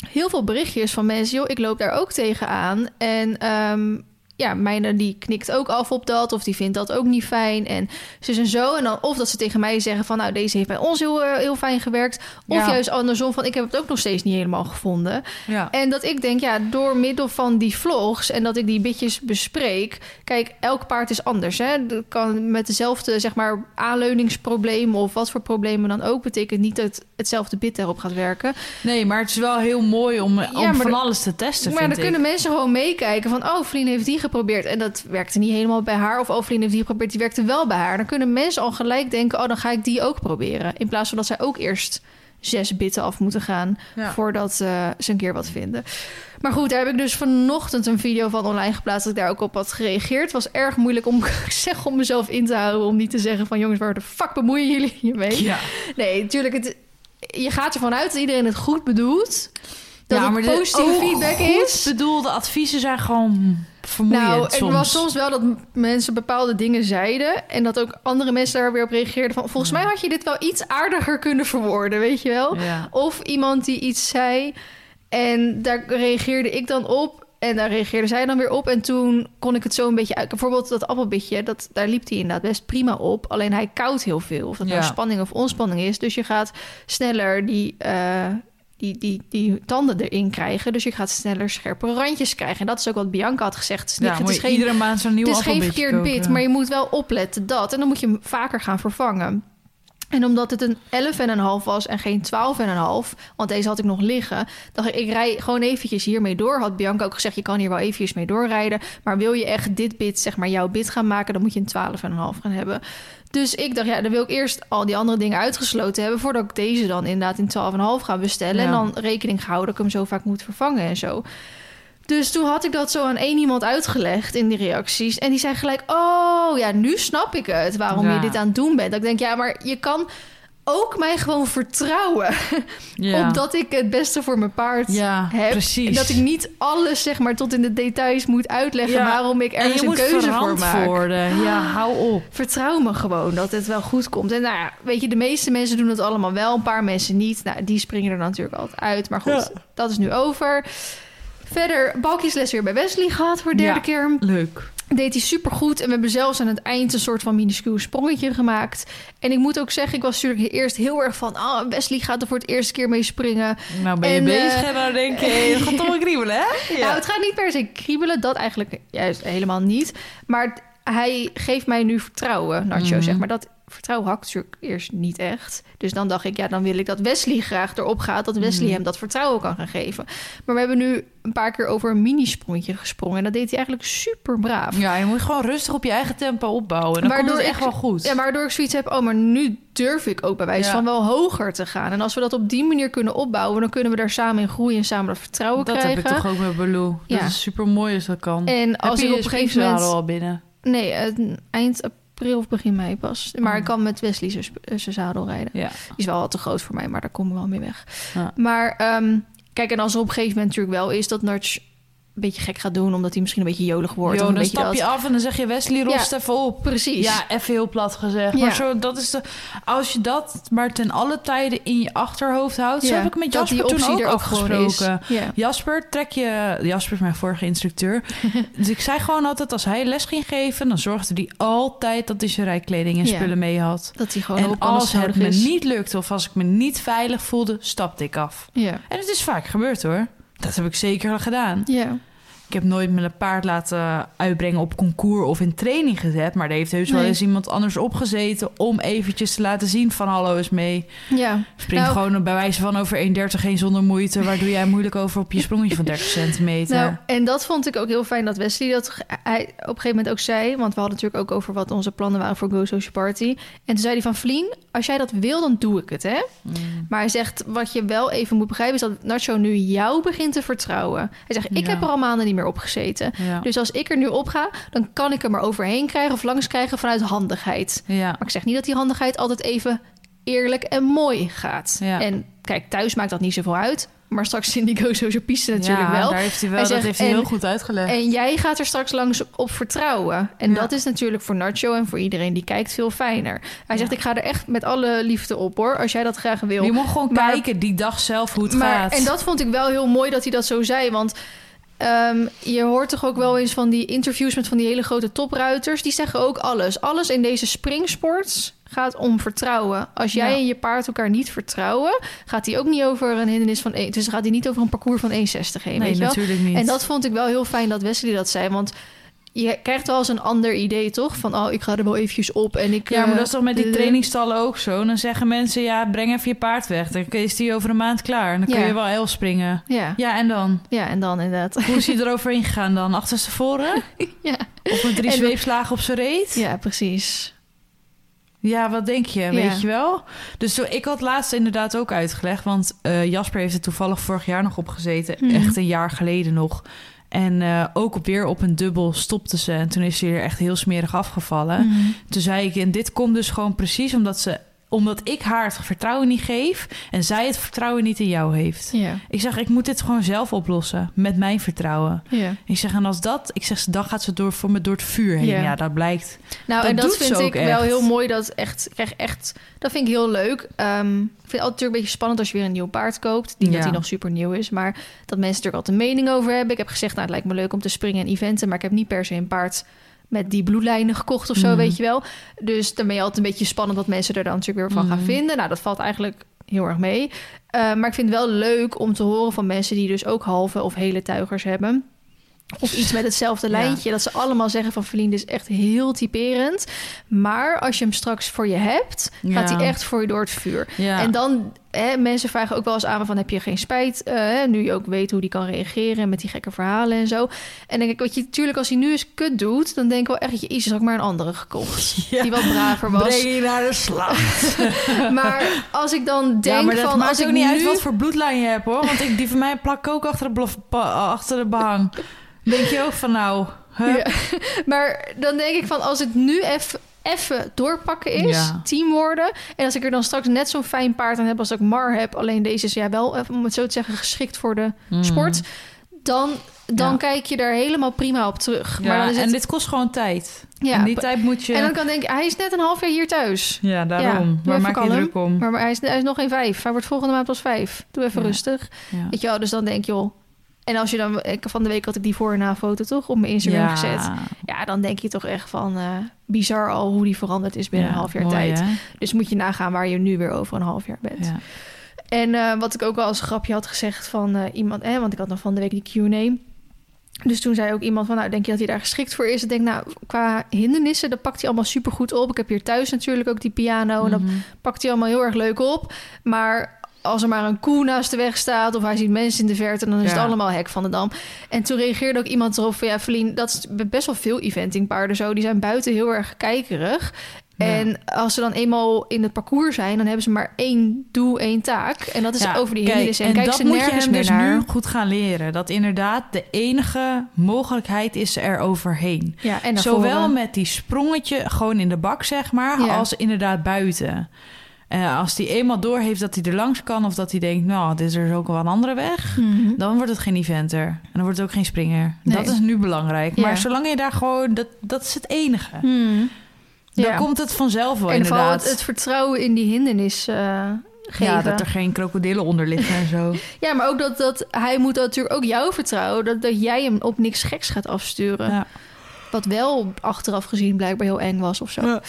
heel veel berichtjes van mensen. Joh, ik loop daar ook tegenaan. En ehm, ja, mijne die knikt ook af op dat. Of die vindt dat ook niet fijn. En zus en zo. En dan of dat ze tegen mij zeggen van... nou, deze heeft bij ons heel, eh, heel fijn gewerkt. Of Ja. juist andersom van... ik heb het ook nog steeds niet helemaal gevonden. Ja. En dat ik denk, ja, door middel van die vlogs en dat ik die bitjes bespreek. Kijk, elk paard is anders. Hè? Dat kan met dezelfde, zeg maar, aanleuningsprobleem of wat voor problemen dan ook. Betekent niet dat hetzelfde bit erop gaat werken. Nee, maar het is wel heel mooi om, om van alles te testen, maar dan kunnen mensen gewoon meekijken van... oh, Vlien heeft die geprobeerd en dat werkte niet helemaal bij haar. Of oh, Vlien heeft die geprobeerd, die werkte wel bij haar. Dan kunnen mensen al gelijk denken... oh, dan ga ik die ook proberen. In plaats van dat zij ook eerst zes bitten af moeten gaan... Ja. voordat eh, ze een keer wat vinden. Maar goed, daar heb ik dus vanochtend een video van online geplaatst... dat ik daar ook op had gereageerd. Het was erg moeilijk om, *laughs* zeg, om mezelf in te houden... om niet te zeggen van jongens, waar de fuck bemoeien jullie hiermee? Ja. Nee, natuurlijk, het, je gaat ervan uit dat iedereen het goed bedoelt... Dat ja, het maar de positieve feedback is. bedoelde adviezen zijn gewoon vermoeiend Nou, het soms. was soms wel dat mensen bepaalde dingen zeiden... en dat ook andere mensen daar weer op reageerden van... volgens mij had je dit wel iets aardiger kunnen verwoorden, weet je wel? Ja. Of iemand die iets zei en daar reageerde ik dan op... en daar reageerde zij dan weer op en toen kon ik het zo een beetje uit... bijvoorbeeld dat appelbitje, dat, daar liep hij inderdaad best prima op... alleen hij koudt heel veel, of dat nou Ja. spanning of ontspanning is... dus je gaat sneller die... eh, die, die, die tanden erin krijgen. Dus je gaat sneller scherpe randjes krijgen. En dat is ook wat Bianca had gezegd. Het is, niet- Ja, het is geen, iedere maand zo'n nieuw het is geen verkeerd bit, maar je moet wel opletten dat. En dan moet je hem vaker gaan vervangen. En omdat het een 11,5 was en geen 12,5, want deze had ik nog liggen, dacht ik, ik rij gewoon eventjes hiermee door. Had Bianca ook gezegd, je kan hier wel eventjes mee doorrijden. Maar wil je echt dit bit, zeg maar, jouw bit gaan maken, dan moet je een 12,5 gaan hebben. Dus ik dacht, ja, dan wil ik eerst al die andere dingen uitgesloten hebben... voordat ik deze dan inderdaad in 12,5 ga bestellen. Ja. En dan rekening gehouden dat ik hem zo vaak moet vervangen en zo. Dus toen had ik dat zo aan één iemand uitgelegd in die reacties. En die zei gelijk, oh ja, nu snap ik het waarom Ja. je dit aan het doen bent. Dat ik denk, ja, maar je kan ook mij gewoon vertrouwen... *laughs* ja. op dat ik het beste voor mijn paard Ja, heb. precies. En dat ik niet alles, zeg maar, tot in de details moet uitleggen... Ja. waarom ik en ergens een keuze voor maak. Ja, hou op. Vertrouw me gewoon dat het wel goed komt. En nou ja, weet je, de meeste mensen doen het allemaal wel. Een paar mensen niet. Nou, die springen er natuurlijk altijd uit. Maar goed, dat is nu over. Verder, balkjesles weer bij Wesley gehad voor de derde keer. Leuk. Deed hij supergoed. En we hebben zelfs aan het eind een soort van minuscuul sprongetje gemaakt. En ik moet ook zeggen, ik was natuurlijk eerst heel erg van... ah, Wesley gaat er voor het eerste keer mee springen. Nou ben je En, bezig eh, en dan denk je, *laughs* hey, dat gaat toch wel kriebelen, hè? Nou, het gaat niet per se kriebelen, dat eigenlijk juist helemaal niet. Maar het- hij geeft mij nu vertrouwen, Nacho, Mhm. zeg maar. Dat vertrouw Hak natuurlijk eerst niet echt. Dus dan dacht ik, ja, dan wil ik dat Wesley graag erop gaat. Dat Wesley Mhm. hem dat vertrouwen kan gaan geven. Maar we hebben nu een paar keer over een minisprongetje gesprongen. En dat deed hij eigenlijk super braaf. Ja, je moet gewoon rustig op je eigen tempo opbouwen. Dan Waardoor komt het ik- echt wel goed. Ja, waardoor ik zoiets heb, oh, maar nu durf ik ook bij wijze Ja. van wel hoger te gaan. En als we dat op die manier kunnen opbouwen, dan kunnen we daar samen in groeien en samen dat vertrouwen dat krijgen. heb ik toch ook met Baloo. Ja. Dat is super mooi als dat kan. En als heb ik je op een gegeven moment. al binnen? Nee, het- eind april of begin mei pas. Maar Oh. ik kan met Wesley zijn eh, zadel rijden. Ja. Die is wel wat te groot voor mij, maar daar kom ik wel mee weg. Ja. Maar ehm, kijk, en als er op een gegeven moment natuurlijk wel is dat Nudge een beetje gek gaat doen, omdat hij misschien een beetje jolig wordt. Jo, of een dan stap dat. je af en dan zeg je Wesley, rost even op. Precies. Ja, even heel plat gezegd. Ja. Maar zo, dat is de, als je dat maar ten alle tijden in je achterhoofd houdt. Zo Ja, heb ik met Jasper toen ook er afgesproken. Ja. Jasper, trek je... Jasper is mijn vorige instructeur. *laughs* dus ik zei gewoon altijd, als hij les ging geven... dan zorgde hij altijd dat hij zijn rijkleding en Ja. spullen mee had. Dat hij gewoon En als het me is. niet lukte of als ik me niet veilig voelde, stapte ik af. Ja. En het is vaak gebeurd hoor. Dat heb ik zeker gedaan. Ja. Ik heb nooit mijn paard laten uitbrengen op concours of in training gezet. Maar er heeft heus wel eens iemand anders opgezeten om eventjes te laten zien van hallo is mee. ja. Spring Nou- gewoon bij wijze van over 1,30 heen zonder moeite. Waar doe jij moeilijk over op je sprongetje van 30 *laughs* centimeter? Nou, en dat vond ik ook heel fijn dat Wesley dat hij op een gegeven moment ook zei. Want we hadden natuurlijk ook over wat onze plannen waren voor Go Social Party. En toen zei hij van Vlien, als jij dat wil, dan doe ik het, hè? Mm. Maar hij zegt, wat je wel even moet begrijpen... is dat Nacho nu jou begint te vertrouwen. Hij zegt, ik Ja. heb er al maanden niet meer op gezeten. ja. Dus als ik er nu op ga, dan kan ik er maar overheen krijgen... of langs krijgen vanuit handigheid. ja. Maar ik zeg niet dat die handigheid altijd even eerlijk en mooi gaat. Ja. En kijk, thuis maakt dat niet zoveel uit... maar straks in die Go Social piste natuurlijk ja, wel. Daar heeft hij wel, Hij dat zegt, heeft hij heel en- goed uitgelegd. En jij gaat er straks langs op vertrouwen. En Ja. dat is natuurlijk voor Nacho en voor iedereen die kijkt veel fijner. Hij zegt, ik ga er echt met alle liefde op hoor, als jij dat graag wil. je moet gewoon Maar- kijken die dag zelf hoe het maar, gaat. En dat vond ik wel heel mooi dat hij dat zo zei. Want ehm, je hoort toch ook wel eens van die interviews met van die hele grote topruiters. Die zeggen ook alles. Alles in deze springsports gaat om vertrouwen. Als jij Ja. en je paard elkaar niet vertrouwen, gaat hij ook niet over een hindernis van 1. Dus gaat hij niet over een parcours van 1,60 heen. nee, weet je wel? natuurlijk niet. En dat vond ik wel heel fijn dat Wesley dat zei. Want je krijgt wel eens een ander idee, toch? Van, oh, ik ga er wel eventjes op en ik... Ja, maar eh, dat is toch met die trainingstallen ook zo? Dan zeggen mensen, ja, breng even je paard weg. Dan is die over een maand klaar. En dan kun Ja. je wel elf springen. Ja. Ja, en dan? ja, en dan inderdaad. Hoe is hij *laughs* eroverheen gegaan dan? Achterstevoren? *laughs* ja. Of met drie En- zweepslagen op zijn reet? ja, precies. Ja, wat denk je? Ja. Weet je wel? Dus zo, ik had laatst inderdaad ook uitgelegd. Want eh, Jasper heeft er toevallig vorig jaar nog op gezeten. Mhm. Echt een jaar geleden nog. En eh, ook op weer op een dubbel stopte ze. En toen is hij er echt heel smerig afgevallen. Mhm. Toen zei ik, en dit komt dus gewoon precies omdat ze omdat ik haar het vertrouwen niet geef en zij het vertrouwen niet in jou heeft. Ja. Ik zeg, ik moet dit gewoon zelf oplossen met mijn vertrouwen. ja. Ik zeg, en als dat, ik zeg, dan gaat ze door voor me door het vuur heen. Ja. Ja, dat blijkt. Nou, Dat en dat vind ik wel heel mooi. Dat echt, krijg echt, dat vind ik heel leuk. Ehm, ik vind het altijd natuurlijk een beetje spannend als je weer een nieuw paard koopt. Niet dat hij nog super nieuw is, maar dat mensen natuurlijk altijd een mening over hebben. Ik heb gezegd, nou, het lijkt me leuk om te springen en eventen, maar ik heb niet per se een paard met die bloedlijnen gekocht of zo, Mhm. weet je wel. Dus dan ben je altijd een beetje spannend wat mensen er dan natuurlijk weer van gaan Mhm. vinden. Nou, dat valt eigenlijk heel erg mee. Eh, maar ik vind het wel leuk om te horen van mensen die dus ook halve of hele tuigers hebben. Of iets met hetzelfde *laughs* Ja. lijntje. Dat ze allemaal zeggen van dit is echt heel typerend. Maar als je hem straks voor je hebt, gaat Ja. hij echt voor je door het vuur. Ja. En dan, hè, mensen vragen ook wel eens aan van... heb je geen spijt, eh, nu je ook weet hoe die kan reageren... met die gekke verhalen en zo. En denk ik, wat je natuurlijk als hij nu eens kut doet... dan denk ik wel echt, jezus, had ik maar een andere gekocht. *laughs* Ja. Die wat braver was. Breng je naar de slag. *laughs* Maar als ik dan denk ja, maar dat van... maakt als ik ook niet nu... uit wat voor bloedlijn je hebt, hoor. Want ik, die van mij plak ook achter de, blof- achter de behang. Denk je ook van nou... huh? Ja. *laughs* Maar dan denk ik van, als het nu even even doorpakken is, Ja. team worden. En als ik er dan straks net zo'n fijn paard aan heb als ik Mar heb, alleen deze is ja wel, even, om het zo te zeggen, geschikt voor de Mm. sport, dan, dan Ja. kijk je daar helemaal prima op terug. Ja, maar dan is het, en dit kost gewoon tijd. ja, en die tijd moet je... en dan kan ik denken, hij is net een half jaar hier thuis. Ja, daarom. Ja, Waar maak je druk om? Maar, maar hij, is, hij is nog geen vijf. Hij wordt volgende maand pas vijf. Doe even rustig. Weet je wel, dus dan denk je, joh. En als je dan, ik, van de week had ik die voor- en na-foto toch op mijn Instagram Ja. gezet. Ja, dan denk je toch echt van eh, bizar al hoe die veranderd is binnen Ja, een half jaar mooi, tijd. hè? Dus moet je nagaan waar je nu weer over een half jaar bent. Ja. En eh, wat ik ook wel als grapje had gezegd van eh, iemand, hè, want ik had nog van de week die Q&A. Dus toen zei ook iemand van, nou, denk je dat hij daar geschikt voor is? Ik denk, nou, qua hindernissen, dat pakt hij allemaal super goed op. Ik heb hier thuis natuurlijk ook die piano en dat Mhm. pakt hij allemaal heel erg leuk op. Maar als er maar een koe naast de weg staat of hij ziet mensen in de verte, dan is het allemaal hek van de dam. En toen reageerde ook iemand erop van, ja, Feline, dat is best wel veel eventingpaarden zo. Die zijn buiten heel erg kijkerig. Ja. En als ze dan eenmaal in het parcours zijn, dan hebben ze maar één doel, één taak. En dat is Ja, over die kijk, hindernissen. En, en kijk dat ze moet je hem dus naar. nu goed gaan leren. Dat inderdaad de enige mogelijkheid is er overheen. Ja, en Zowel voren. met die sprongetje gewoon in de bak, zeg maar, als inderdaad buiten. Eh, als hij eenmaal door heeft dat hij er langs kan... of dat hij denkt, nou, dit is er ook wel een andere weg... Mhm. dan wordt het geen eventer. En dan wordt het ook geen springer. Nee. Dat is nu belangrijk. Ja. Maar zolang je daar gewoon... Dat, dat is het enige. Hmm. Dan Ja. komt het vanzelf wel, En vooral inderdaad. het, het vertrouwen in die hindernis eh, geven. ja, dat er geen krokodillen onder liggen en zo. *laughs* Ja, maar ook dat, dat hij moet natuurlijk ook jou vertrouwen. Dat, dat jij hem op niks geks gaat afsturen. Ja. Wat wel achteraf gezien blijkbaar heel eng was of zo.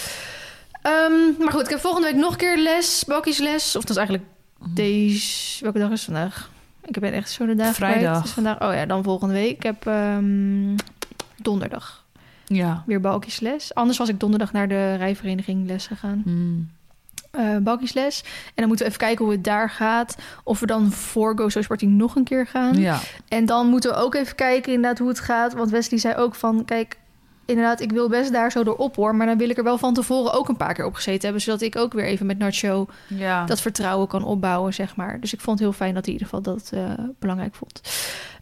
Ehm, maar goed, ik heb volgende week nog een keer les, bakkiesles. Of dat is eigenlijk deze... Welke dag is vandaag? Ik ben echt zo de dag Vrijdag. Dus vandaag, oh ja, dan volgende week. Ik heb ehm, donderdag Ja. weer balkjesles. Anders was ik donderdag naar de rijvereniging les gegaan. Hmm. eh balkjesles. En dan moeten we even kijken hoe het daar gaat. Of we dan voor Go So Sporting nog een keer gaan. Ja. En dan moeten we ook even kijken inderdaad hoe het gaat. Want Wesley zei ook van, kijk, inderdaad, ik wil best daar zo door op hoor. Maar dan wil ik er wel van tevoren ook een paar keer op gezeten hebben. Zodat ik ook weer even met Nacho ja. dat vertrouwen kan opbouwen, zeg maar. Dus ik vond het heel fijn dat hij in ieder geval dat eh, belangrijk vond.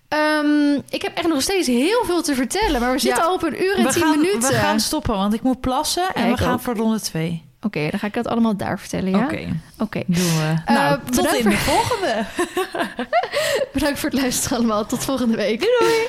Ehm, ik heb echt nog steeds heel veel te vertellen. Maar we zitten Ja. al op een uur en we tien gaan, minuten. We gaan stoppen, want ik moet plassen. En we gaan ook. voor ronde twee. Oké, dan ga ik dat allemaal daar vertellen, ja? Oké, Oké. doen we. Eh, nou, tot in de volgende. *laughs* Bedankt voor het luisteren allemaal. Tot volgende week. Doei.